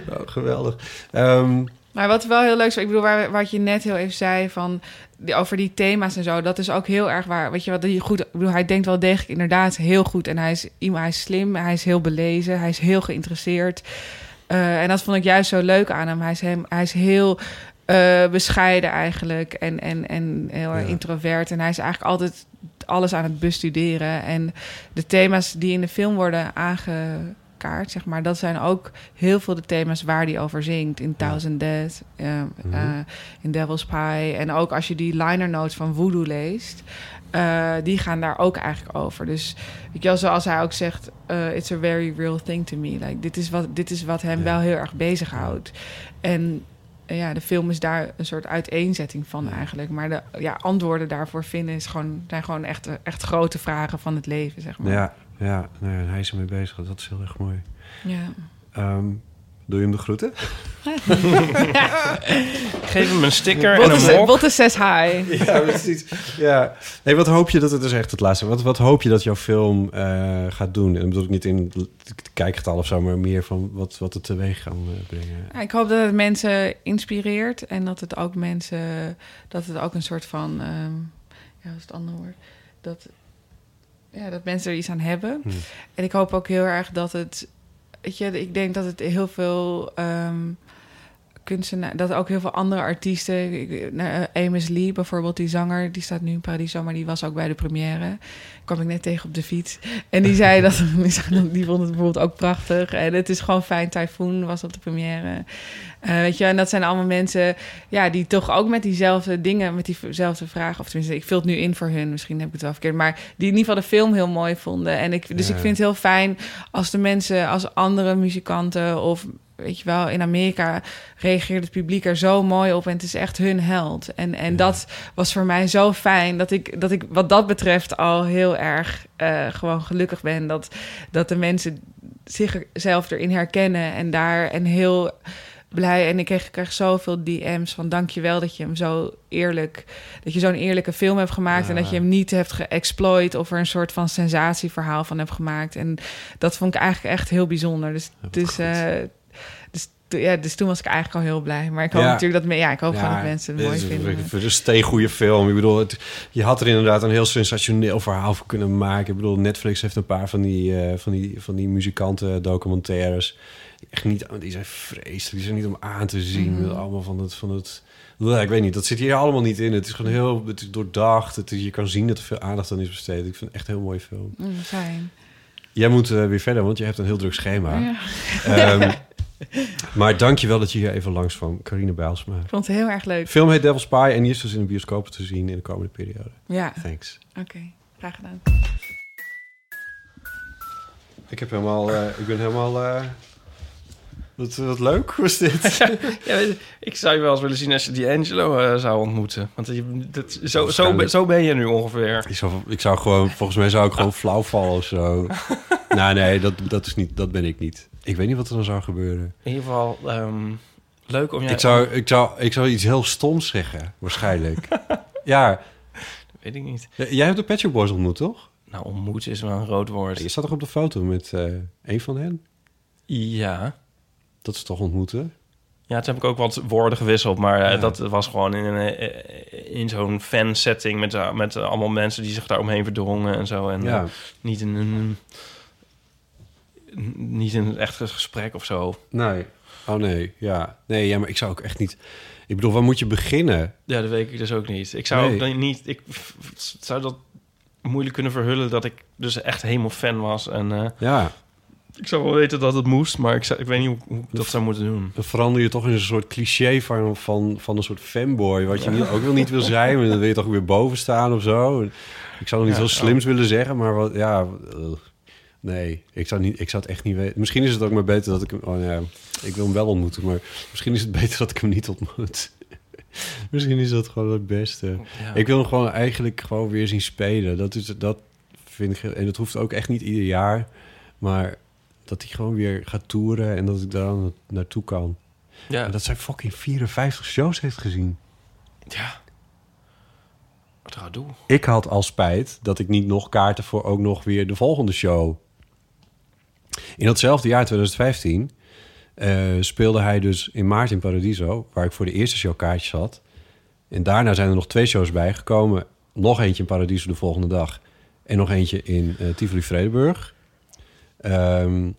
Oh, geweldig. Ehm, Maar wat wel heel leuk is, ik bedoel, waar, wat je net heel even zei van die, over die thema's en zo, dat is ook heel erg waar. Weet je wat? Die goed, ik bedoel, hij denkt wel degelijk inderdaad heel goed en hij is iemand, hij is slim, hij is heel belezen, hij is heel geïnteresseerd. Eh, en dat vond ik juist zo leuk aan hem. Hij is, hem, hij is heel eh, bescheiden eigenlijk en, en, en heel Ja. introvert. En hij is eigenlijk altijd alles aan het bestuderen. En de thema's die in de film worden aangekaart, zeg maar, dat zijn ook heel veel de thema's waar hij over zingt. In Thousand Dead, eh, Mhm. in Devil's Pie. En ook als je die liner notes van Voodoo leest, eh, die gaan daar ook eigenlijk over. Dus weet je wel, zoals hij ook zegt, eh, it's a very real thing to me. Like, dit, is wat, dit is wat hem Ja. wel heel erg bezighoudt. En eh, ja, de film is daar een soort uiteenzetting van Ja. eigenlijk. Maar de ja, antwoorden daarvoor vinden is gewoon, zijn gewoon echt, echt grote vragen van het leven, zeg maar. ja, ja nee, en hij is ermee bezig. Dat is heel erg mooi. Ja. Ehm, doe je hem de groeten? Geef hem een sticker en Botte, een mok. Botte says hi. Ja, precies. Ja. Nee, wat hoop je dat het is echt het laatste. Wat, wat hoop je dat jouw film eh, gaat doen? En dat bedoel ik niet in het kijkgetal of zo, maar meer van wat, wat het teweeg kan eh, brengen. Ja, ik hoop dat het mensen inspireert en dat het ook mensen, dat het ook een soort van, ehm, ja, wat is het andere woord? Dat, ja, dat mensen er iets aan hebben. Hm. En ik hoop ook heel erg dat het, ik denk dat het heel veel ehm kunstenaar, dat ook heel veel andere artiesten, nou, eh, Amos Lee bijvoorbeeld, die zanger, die staat nu in Paradiso, maar die was ook bij de première. Kwam ik net tegen op de fiets. En die zei dat, die vond het bijvoorbeeld ook prachtig. En het is gewoon fijn. Typhoon was op de première. Eh, weet je, en dat zijn allemaal mensen ja, die toch ook met diezelfde dingen, met diezelfde vragen, of tenminste, ik vul het nu in voor hun, misschien heb ik het wel verkeerd, maar die in ieder geval de film heel mooi vonden. En ik, dus Ja. ik vind het heel fijn als de mensen, als andere muzikanten of weet je wel, in Amerika reageert het publiek er zo mooi op en het is echt hun held. En, en Ja. dat was voor mij zo fijn dat ik, dat ik wat dat betreft al heel erg eh, gewoon gelukkig ben dat, dat de mensen zichzelf erin herkennen en daar en heel blij. En ik kreeg, ik kreeg zoveel DM's van dankjewel dat je hem zo eerlijk, dat je zo'n eerlijke film hebt gemaakt en dat je hem niet hebt geëxploit of er een soort van sensatieverhaal van hebt gemaakt. En dat vond ik eigenlijk echt heel bijzonder. Dus, dus. Eh, dus, ja, dus toen was ik eigenlijk al heel blij. Maar ik hoop Ja. natuurlijk dat, ja, ik hoop gewoon dat mensen het mooi is vinden. Het is een steengoede film. Ik bedoel, het, je had er inderdaad een heel sensationeel verhaal voor kunnen maken. Ik bedoel, Netflix heeft een paar van die, eh, van die, van die muzikanten documentaires. Echt niet, die zijn vreselijk. Die zijn niet om aan te zien. Mhm. Allemaal van het, van het... Ja, ik weet niet, dat zit hier allemaal niet in. Het is gewoon heel het is doordacht. Het, is- je kan zien dat er veel aandacht aan is besteed. Ik vind het echt een heel mooie film. Mm, fijn. Jij moet eh, weer verder, want je hebt een heel druk schema. Ja. Ehm, maar dank je wel dat je hier even langs kwam, Carine Bijlsma. Ik vond het heel erg leuk. Film heet Devil's Pie en die is dus in de bioscopen te zien in de komende periode. Ja, Thanks. oké. Graag gedaan. Ik heb helemaal, eh, ik ben helemaal, eh, wat, wat leuk was dit. Ja, je, ik zou je wel eens willen zien als je D'Angelo eh zou ontmoeten. Want je, dat, zo, zo, Waarschijnlijk. zo ben je nu ongeveer. ik, zou, ik zou gewoon, volgens mij zou ik gewoon flauw vallen of zo. nou nee, dat, dat, is niet, dat ben ik niet. Ik weet niet wat er dan zou gebeuren. In ieder geval ehm, leuk om jij... Ik, zou, ik, zou, ik zou iets heel stoms zeggen, waarschijnlijk. ja, weet ik niet. Jij hebt de Pet Shop Boys ontmoet, toch? Nou, ontmoet is wel een groot woord. Je staat toch op de foto met eh, een van hen? Ja. Dat is toch ontmoeten? Ja, toen heb ik ook wat woorden gewisseld. Maar eh, Ja. dat was gewoon in, een, eh, in zo'n fan-setting... Met, eh, met allemaal mensen die zich daar omheen verdrongen en zo. En Ja. eh, niet in een... Niet in een echt gesprek of zo. Nee. Oh nee, ja. Nee, ja, maar ik zou ook echt niet... Ik bedoel, waar moet je beginnen? Ja, dat weet ik dus ook niet. Ik zou Nee. ook dan niet... Ik zou dat moeilijk kunnen verhullen... dat ik dus echt helemaal fan was. En eh, Ja, ik zou wel weten dat het moest... maar ik, zou, ik weet niet hoe, hoe ik dat zou moeten doen. dan verander je toch in een soort cliché van, van, van een soort fanboy... wat je niet, ook wel niet wil zijn, maar dan wil je toch weer boven staan of zo. Ik zou nog niet Ja, heel slims willen zeggen, maar wat, ja... eh, nee, ik zou, niet, ik zou het echt niet weten. Misschien is het ook maar beter dat ik hem... Oh ja, ik wil hem wel ontmoeten, maar misschien is het beter dat ik hem niet ontmoet. misschien is dat gewoon het beste. Ik wil hem gewoon eigenlijk gewoon weer zien spelen. Dat, is, dat vind ik... En dat hoeft ook echt niet ieder jaar. Maar dat hij gewoon weer gaat toeren en dat ik daar naartoe kan. ja. En dat zij fucking 54 shows heeft gezien. ja. Wat ga ik doen? Ik had al spijt dat ik niet nog kaarten voor ook nog weer de volgende show. In datzelfde jaar, 2015, eh, speelde hij dus in maart in Paradiso, waar ik voor de eerste show kaartjes had. En daarna zijn er nog twee shows bijgekomen. Nog eentje in Paradiso de volgende dag. En nog eentje in eh Tivoli Vredenburg. Ehm,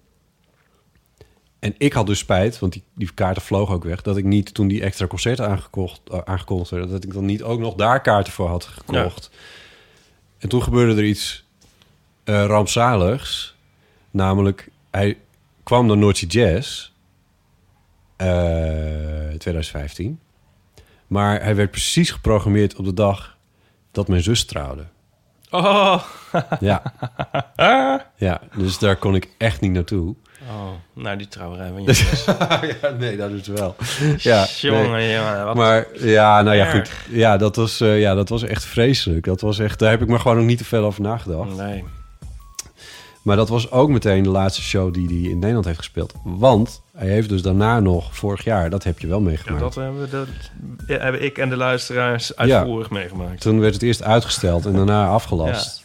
en ik had dus spijt, want die, die kaarten vlogen ook weg... dat ik niet toen die extra concerten aangekocht, eh, aangekondigd werden... dat ik dan niet ook nog daar kaarten voor had gekocht. En toen gebeurde er iets eh, rampzaligs. Namelijk, hij kwam naar Noordse Jazz... eh 2015. Maar hij werd precies geprogrammeerd op de dag dat mijn zus trouwde. Oh. Ja. ja, dus daar kon ik echt niet naartoe. Oh, nou die trouwerij van je ja, nee, dat is wel. Ja, Jongen, nee. jongen, wat Maar ja, nou ja, goed. Ja dat, was, eh, ja, dat was echt vreselijk. Dat was echt, daar heb ik maar gewoon nog niet te veel over nagedacht. Nee. Maar dat was ook meteen de laatste show die hij in Nederland heeft gespeeld. Want hij heeft dus daarna nog, vorig jaar, dat heb je wel Ja, meegemaakt. dat hebben, we, dat ja, hebben ik en de luisteraars uitvoerig meegemaakt. Toen werd het eerst uitgesteld en daarna afgelast.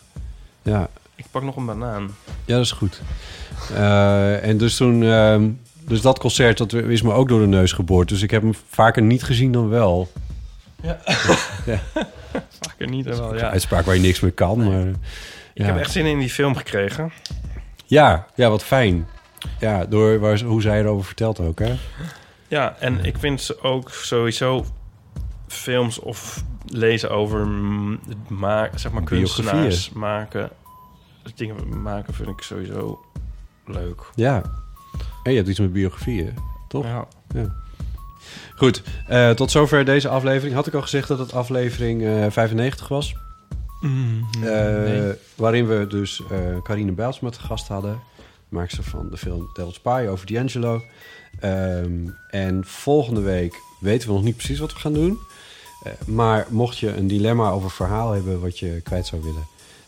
Ja, Ik pak nog een banaan. Ja dat is goed. Eh, en dus toen... ehm, dus dat concert, dat is me ook door de neus geboord. Dus ik heb hem vaker niet gezien dan wel. Vaker niet en wel, ja. Uitspraak waar je niks meer kan, maar... Ik ja. heb echt zin in die film gekregen. Ja, ja, wat fijn. Ja, door waar, hoe zij erover vertelt ook, hè? Ja, en ik vind ze ook sowieso films of lezen over mm, het ma zeg maar kunstenaars maken. Dingen maken vind ik sowieso leuk. Ja. En je hebt iets met biografieën, toch? Ja. Goed, eh, tot zover deze aflevering. Had ik al gezegd dat het aflevering eh 95 was? Eh, nee. Waarin we dus eh Carine Bijlsma te gast hadden. Maakster van de film Devil's Spy over D'Angelo. Ehm, en volgende week weten we nog niet precies wat we gaan doen. Eh, maar mocht je een dilemma over verhaal hebben wat je kwijt zou willen...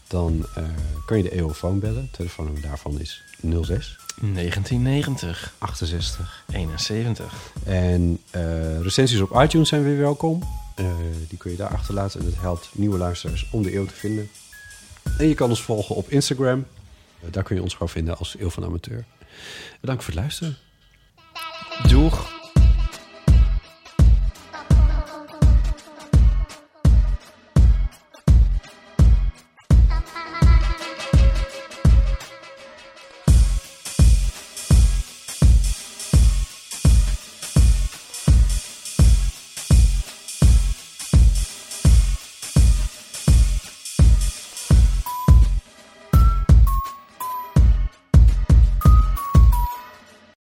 dan eh, kan je de EOFoon bellen. Het telefoonnummer daarvan is 06 1990, 68 71. En eh, recensies op iTunes zijn weer welkom. Eh, die kun je daar achterlaten en het helpt nieuwe luisteraars om de eeuw te vinden. En je kan ons volgen op Instagram. Daar kun je ons gewoon vinden als Eeuw van Amateur. Bedankt voor het luisteren. Doeg.